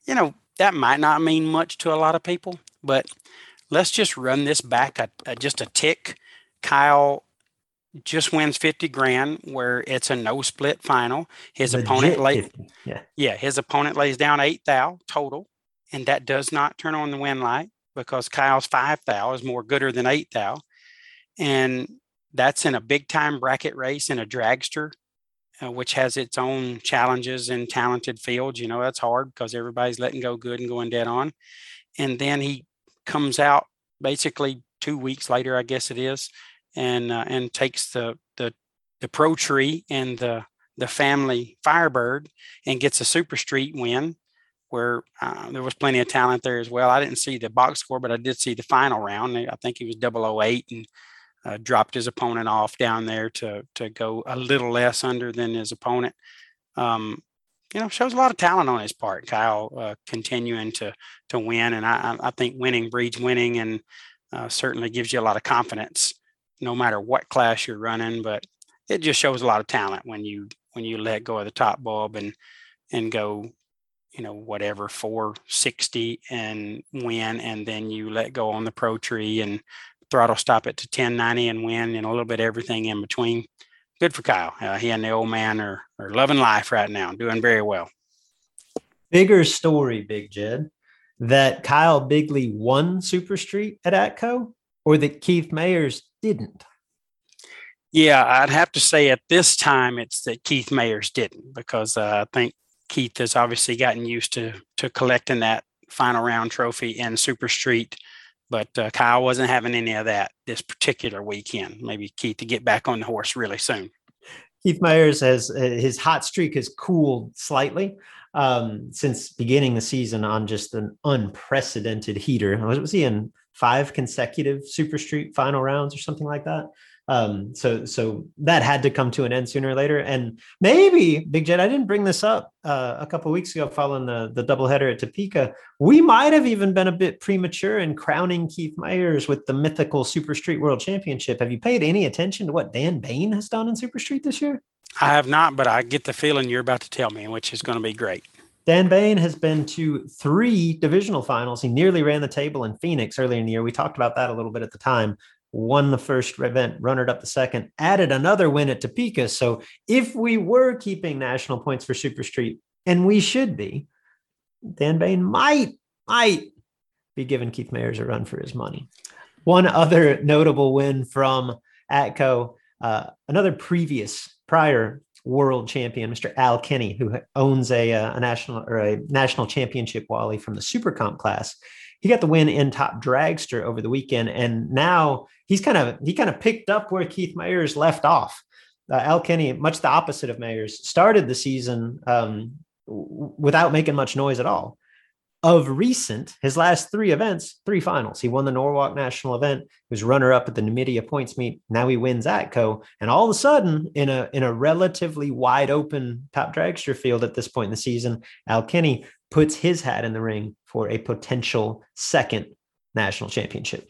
you know that might not mean much to a lot of people, but let's just run this back a, a, just a tick. Kyle just wins 50 grand where it's a no split final. His Legit opponent lay, yeah. yeah, his opponent lays down eight thou total, and that does not turn on the win light because Kyle's five thou is more gooder than eight thou. And that's in a big time bracket race in a dragster, uh, which has its own challenges and talented fields. You know, that's hard because everybody's letting go good and going dead on. And then he comes out basically two weeks later, I guess it is, and uh, and takes the the the pro tree and the the family Firebird and gets a super street win where uh, there was plenty of talent there as well. I didn't see the box score, but I did see the final round. I think he was 008 and uh, dropped his opponent off down there to to go a little less under than his opponent. Um, you know, shows a lot of talent on his part. Kyle uh, continuing to to win, and I, I think winning breeds winning, and uh, certainly gives you a lot of confidence, no matter what class you're running. But it just shows a lot of talent when you when you let go of the top bulb and and go, you know, whatever 460 and win, and then you let go on the pro tree and throttle stop it to 1090 and win, and a little bit everything in between good for Kyle. Uh, he and the old man are, are loving life right now, doing very well. Bigger story, Big Jed, that Kyle Bigley won Super Street at Atco or that Keith Mayers didn't? Yeah, I'd have to say at this time it's that Keith Mayers didn't because uh, I think Keith has obviously gotten used to to collecting that final round trophy in Super Street but uh, Kyle wasn't having any of that this particular weekend. Maybe Keith to get back on the horse really soon. Keith Myers has uh, his hot streak has cooled slightly um, since beginning the season on just an unprecedented heater. Was, was he in five consecutive Super Street final rounds or something like that? Um, so so that had to come to an end sooner or later. And maybe Big Jed, I didn't bring this up uh, a couple weeks ago following the the doubleheader at Topeka. We might have even been a bit premature in crowning Keith Myers with the mythical Super Street World Championship. Have you paid any attention to what Dan Bain has done in Super Street this year? I have not, but I get the feeling you're about to tell me, which is going to be great. Dan Bain has been to three divisional finals. He nearly ran the table in Phoenix earlier in the year. We talked about that a little bit at the time. Won the first event, runnered up the second, added another win at Topeka. So if we were keeping national points for Super Street, and we should be, Dan Bain might, might be giving Keith Mayers a run for his money. One other notable win from Atco, uh, another previous prior world champion, Mr. Al Kenny, who owns a, uh, a national or a national championship Wally from the Super Comp class. He got the win in top dragster over the weekend, and now he's kind of he kind of picked up where Keith Mayers left off. Uh, Al Kenny, much the opposite of Mayers, started the season um, without making much noise at all of recent, his last three events, three finals. He won the Norwalk National event. He was runner up at the Numidia points meet. Now he wins Atco. And all of a sudden, in a in a relatively wide open top dragster field at this point in the season, Al Kenny puts his hat in the ring for a potential second national championship.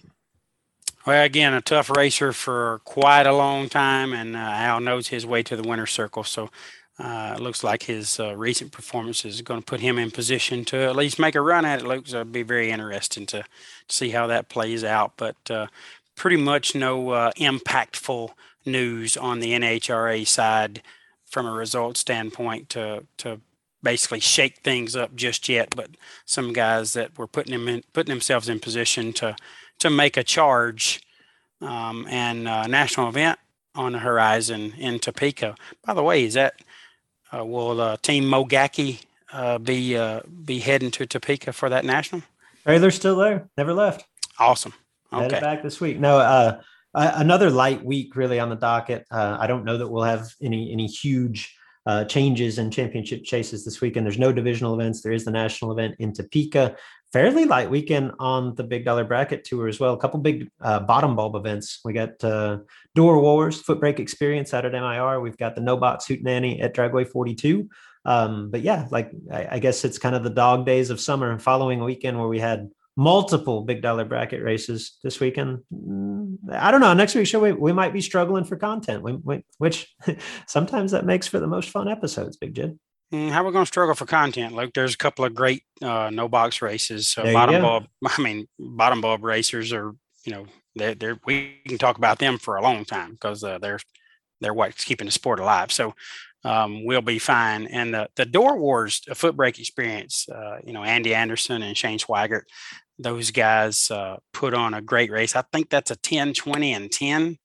Well, again, a tough racer for quite a long time, and uh, Al knows his way to the winner's circle. So uh, it looks like his uh, recent performance is going to put him in position to at least make a run at it. Looks uh, be very interesting to, to, see how that plays out. But uh, pretty much no uh, impactful news on the NHRA side from a result standpoint to to basically shake things up just yet. But some guys that were putting them in, putting themselves in position to to make a charge um, and uh, national event on the horizon in Topeka. By the way, is that uh, will uh, Team Bogacki uh, be uh, be heading to Topeka for that national? Trailer's still there. Never left. Awesome. Okay. Headed back this week. No, uh, another light week really on the docket. Uh, I don't know that we'll have any any huge uh, changes in championship chases this weekend. There's no divisional events. There is the national event in Topeka. Fairly light weekend on the Big Dollar Bracket Tour as well. A couple big uh, bottom bulb events. We got uh, Door Wars, Foot Brake Experience out at MIR. We've got the No Box Hootenanny at Dragway 42. Um, but yeah, like I, I guess it's kind of the dog days of summer and following a weekend where we had multiple big dollar bracket races this weekend. I don't know. Next week's show, we, we might be struggling for content, we, we, which sometimes that makes for the most fun episodes, Big Jim. Mm, how are we going to struggle for content? Look, there's a couple of great uh, no box races. So bottom bulb, I mean, bottom bulb racers are, you know, they're, they're, we can talk about them for a long time because uh, they're they're what's keeping the sport alive. So um, we'll be fine. And the the Door Wars, a foot brake experience, uh, you know, Andy Anderson and Shane Swigert, those guys uh, put on a great race. I think that's a 10, 20, and 10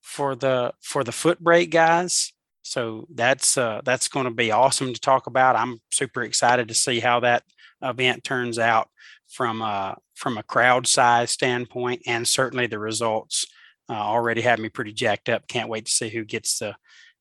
for the for the foot brake guys. So that's uh, that's going to be awesome to talk about. I'm super excited to see how that event turns out from a, uh, from a crowd size standpoint, and certainly the results uh, already have me pretty jacked up. Can't wait to see who gets the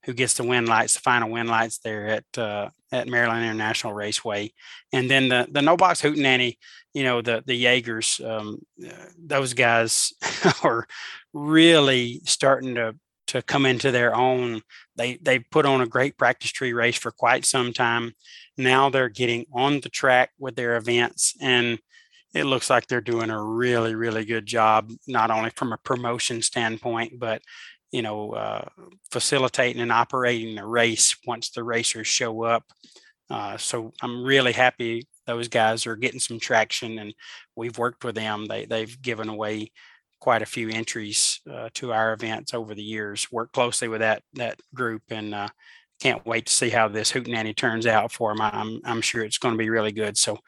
who gets the win lights, the final win lights there at uh, at Maryland International Raceway, and then the the no box hootenanny, you know the the Jaegers, um, uh, those guys are really starting to to come into their own. They they put on a great practice tree race for quite some time. Now they're getting on the track with their events and it looks like they're doing a really really good job not only from a promotion standpoint but you know, uh, facilitating and operating the race once the racers show up. Uh, so I'm really happy those guys are getting some traction, and we've worked with them. They they've given away quite a few entries uh, to our events over the years. Worked closely with that that group, and uh, can't wait to see how this hootenanny turns out for them. I'm I'm sure it's going to be really good. So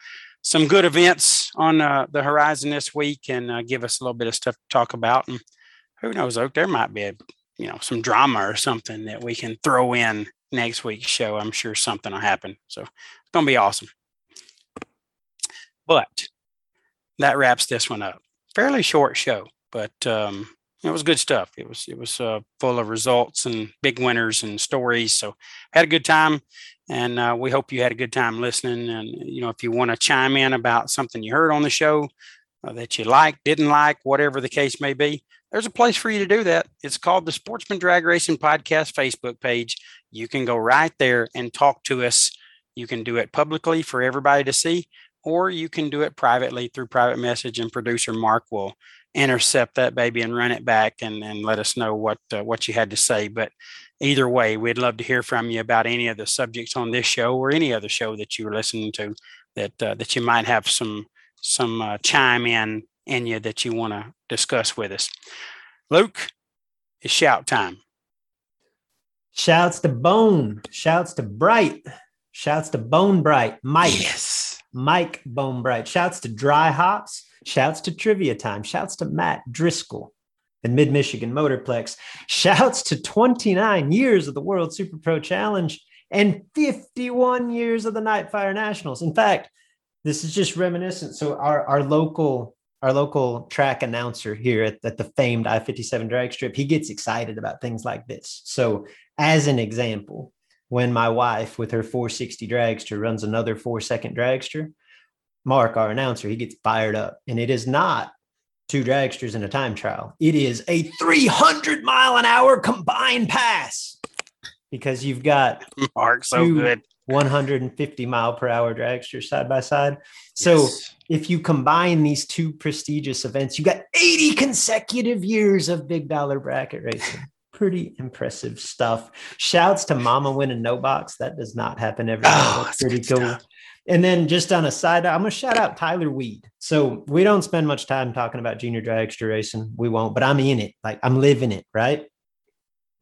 some good events on uh, the horizon this week, and uh, give us a little bit of stuff to talk about. And who knows, Oak, there might be a, you know, some drama or something that we can throw in next week's show. I'm sure something will happen. So it's going to be awesome. But that wraps this one up. Fairly short show, but um, it was good stuff. It was it was uh, full of results and big winners and stories. So had a good time, and uh, we hope you had a good time listening. And you know, if you want to chime in about something you heard on the show uh, that you liked, didn't like, whatever the case may be, there's a place for you to do that. It's called the Sportsman Drag Racing Podcast Facebook page. You can go right there and talk to us. You can do it publicly for everybody to see, or you can do it privately through private message, and producer Mark will intercept that baby and run it back and, and let us know what uh, what you had to say. But either way, we'd love to hear from you about any of the subjects on this show or any other show that you were listening to that uh, that you might have some some uh, chime in in you that you want to discuss with us. Luke, it's shout time. Shouts to Bone. Shouts to Bright. Shouts to Bone Bright. Mike. Yes. Mike Bone Bright. Shouts to Dry Hops. Shouts to Trivia Time. Shouts to Matt Driscoll and Mid Michigan Motorplex. Shouts to 29 years of the World Super Pro Challenge and 51 years of the Nightfire Nationals. In fact, this is just reminiscent. So our, our local our local track announcer here at, at the famed I-57 drag strip, he gets excited about things like this. So as an example, when my wife with her 460 dragster runs another four second dragster, Mark, our announcer, he gets fired up. And it is not two dragsters in a time trial. It is a 300 mile an hour combined pass because you've got Mark, so good. 150 mile per hour dragsters side by side. So yes. if you combine these two prestigious events, you got 80 consecutive years of big dollar bracket racing. Pretty impressive stuff. Shouts to Mama Win and no box. That does not happen every day. Oh, that's pretty cool. Stuff. And then just on a side, I'm gonna shout out Tyler Weed. So we don't spend much time talking about junior dragster racing. We won't, but I'm in it. Like I'm living it, right?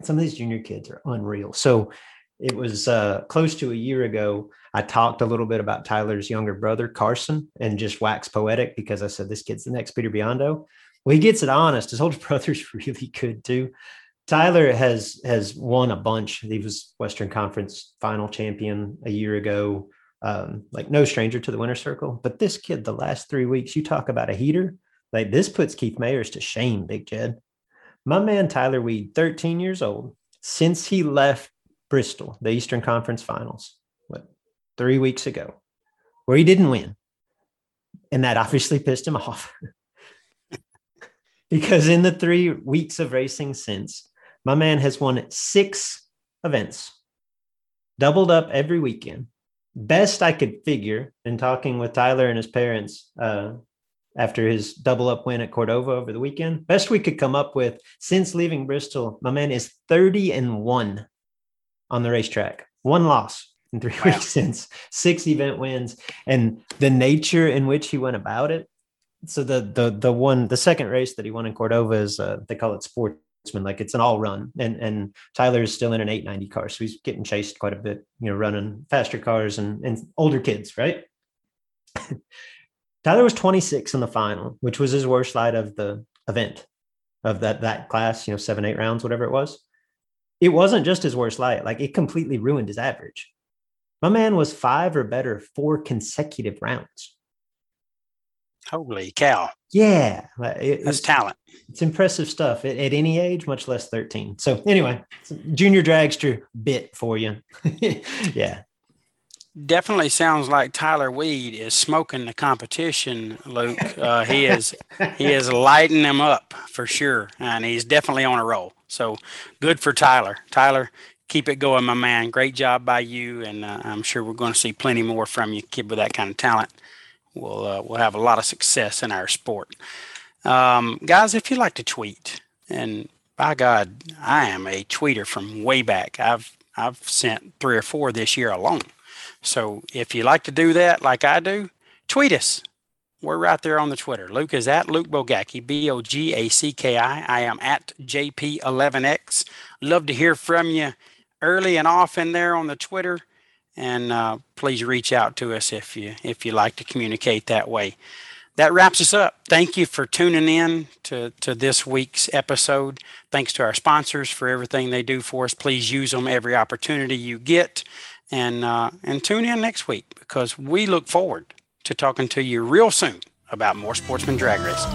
Some of these junior kids are unreal. So it was uh, close to a year ago. I talked a little bit about Tyler's younger brother, Carson, and just waxed poetic because I said, this kid's the next Peter Biondo. Well, he gets it honest. His older brother's really good too. Tyler has has won a bunch. He was Western Conference final champion a year ago. Um, like no stranger to the winner circle. But this kid, the last three weeks, you talk about a heater. Like this puts Keith Mayers to shame, Big Jed. My man Tyler Weed, 13 years old, since he left Bristol, the Eastern Conference Finals, what, three weeks ago, where he didn't win. And that obviously pissed him off. because in the three weeks of racing since, my man has won six events, doubled up every weekend. Best I could figure in talking with Tyler and his parents uh, after his double up win at Cordova over the weekend. Best we could come up with since leaving Bristol, my man is 30 and 1 on the racetrack. One loss in three wow. weeks since six event wins, and the nature in which he went about it. So the the the one the second race that he won in Cordova is uh, they call it sportsman, like it's an all run, and and Tyler is still in an 890 car, so he's getting chased quite a bit, you know, running faster cars and and older kids, right? Tyler was 26 in the final, which was his worst light of the event of that that class, you know, seven eight rounds, whatever it was it wasn't just his worst light, like it completely ruined his average. My man was five or better four consecutive rounds. Holy cow. Yeah. It, That's talent. It's impressive stuff at, at, any age, much less 13. So, anyway, junior dragster bit for you. yeah definitely sounds like Tyler Weed is smoking the competition, Luke. Uh, he is he is lighting them up for sure, and he's definitely on a roll. So good for Tyler. Tyler, keep it going, my man. Great job by you, and uh, I'm sure we're going to see plenty more from you, kid with that kind of talent. We'll uh, we'll have a lot of success in our sport, um, guys. If you like to tweet, and by God, I am a tweeter from way back. I've I've sent three or four this year alone. So if you like to do that like I do, tweet us. We're right there on the Twitter. Luke is at Luke Bogacki, B O G A C K I. I am at JP11X. Love to hear from you early and often there on the Twitter. And uh, please reach out to us if you if you like to communicate that way. That wraps us up. Thank you for tuning in to, to this week's episode. Thanks to our sponsors for everything they do for us. Please use them every opportunity you get and uh, and tune in next week because we look forward to talking to you real soon about more sportsman drag racing.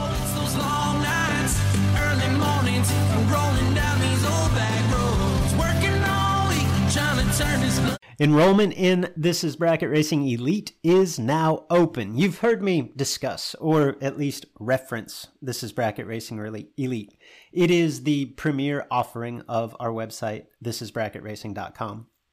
Enrollment in This is Bracket Racing Elite is now open. You've heard me discuss, or at least reference, This is Bracket Racing Elite. It is the premier offering of our website, thisisbracketracing.com.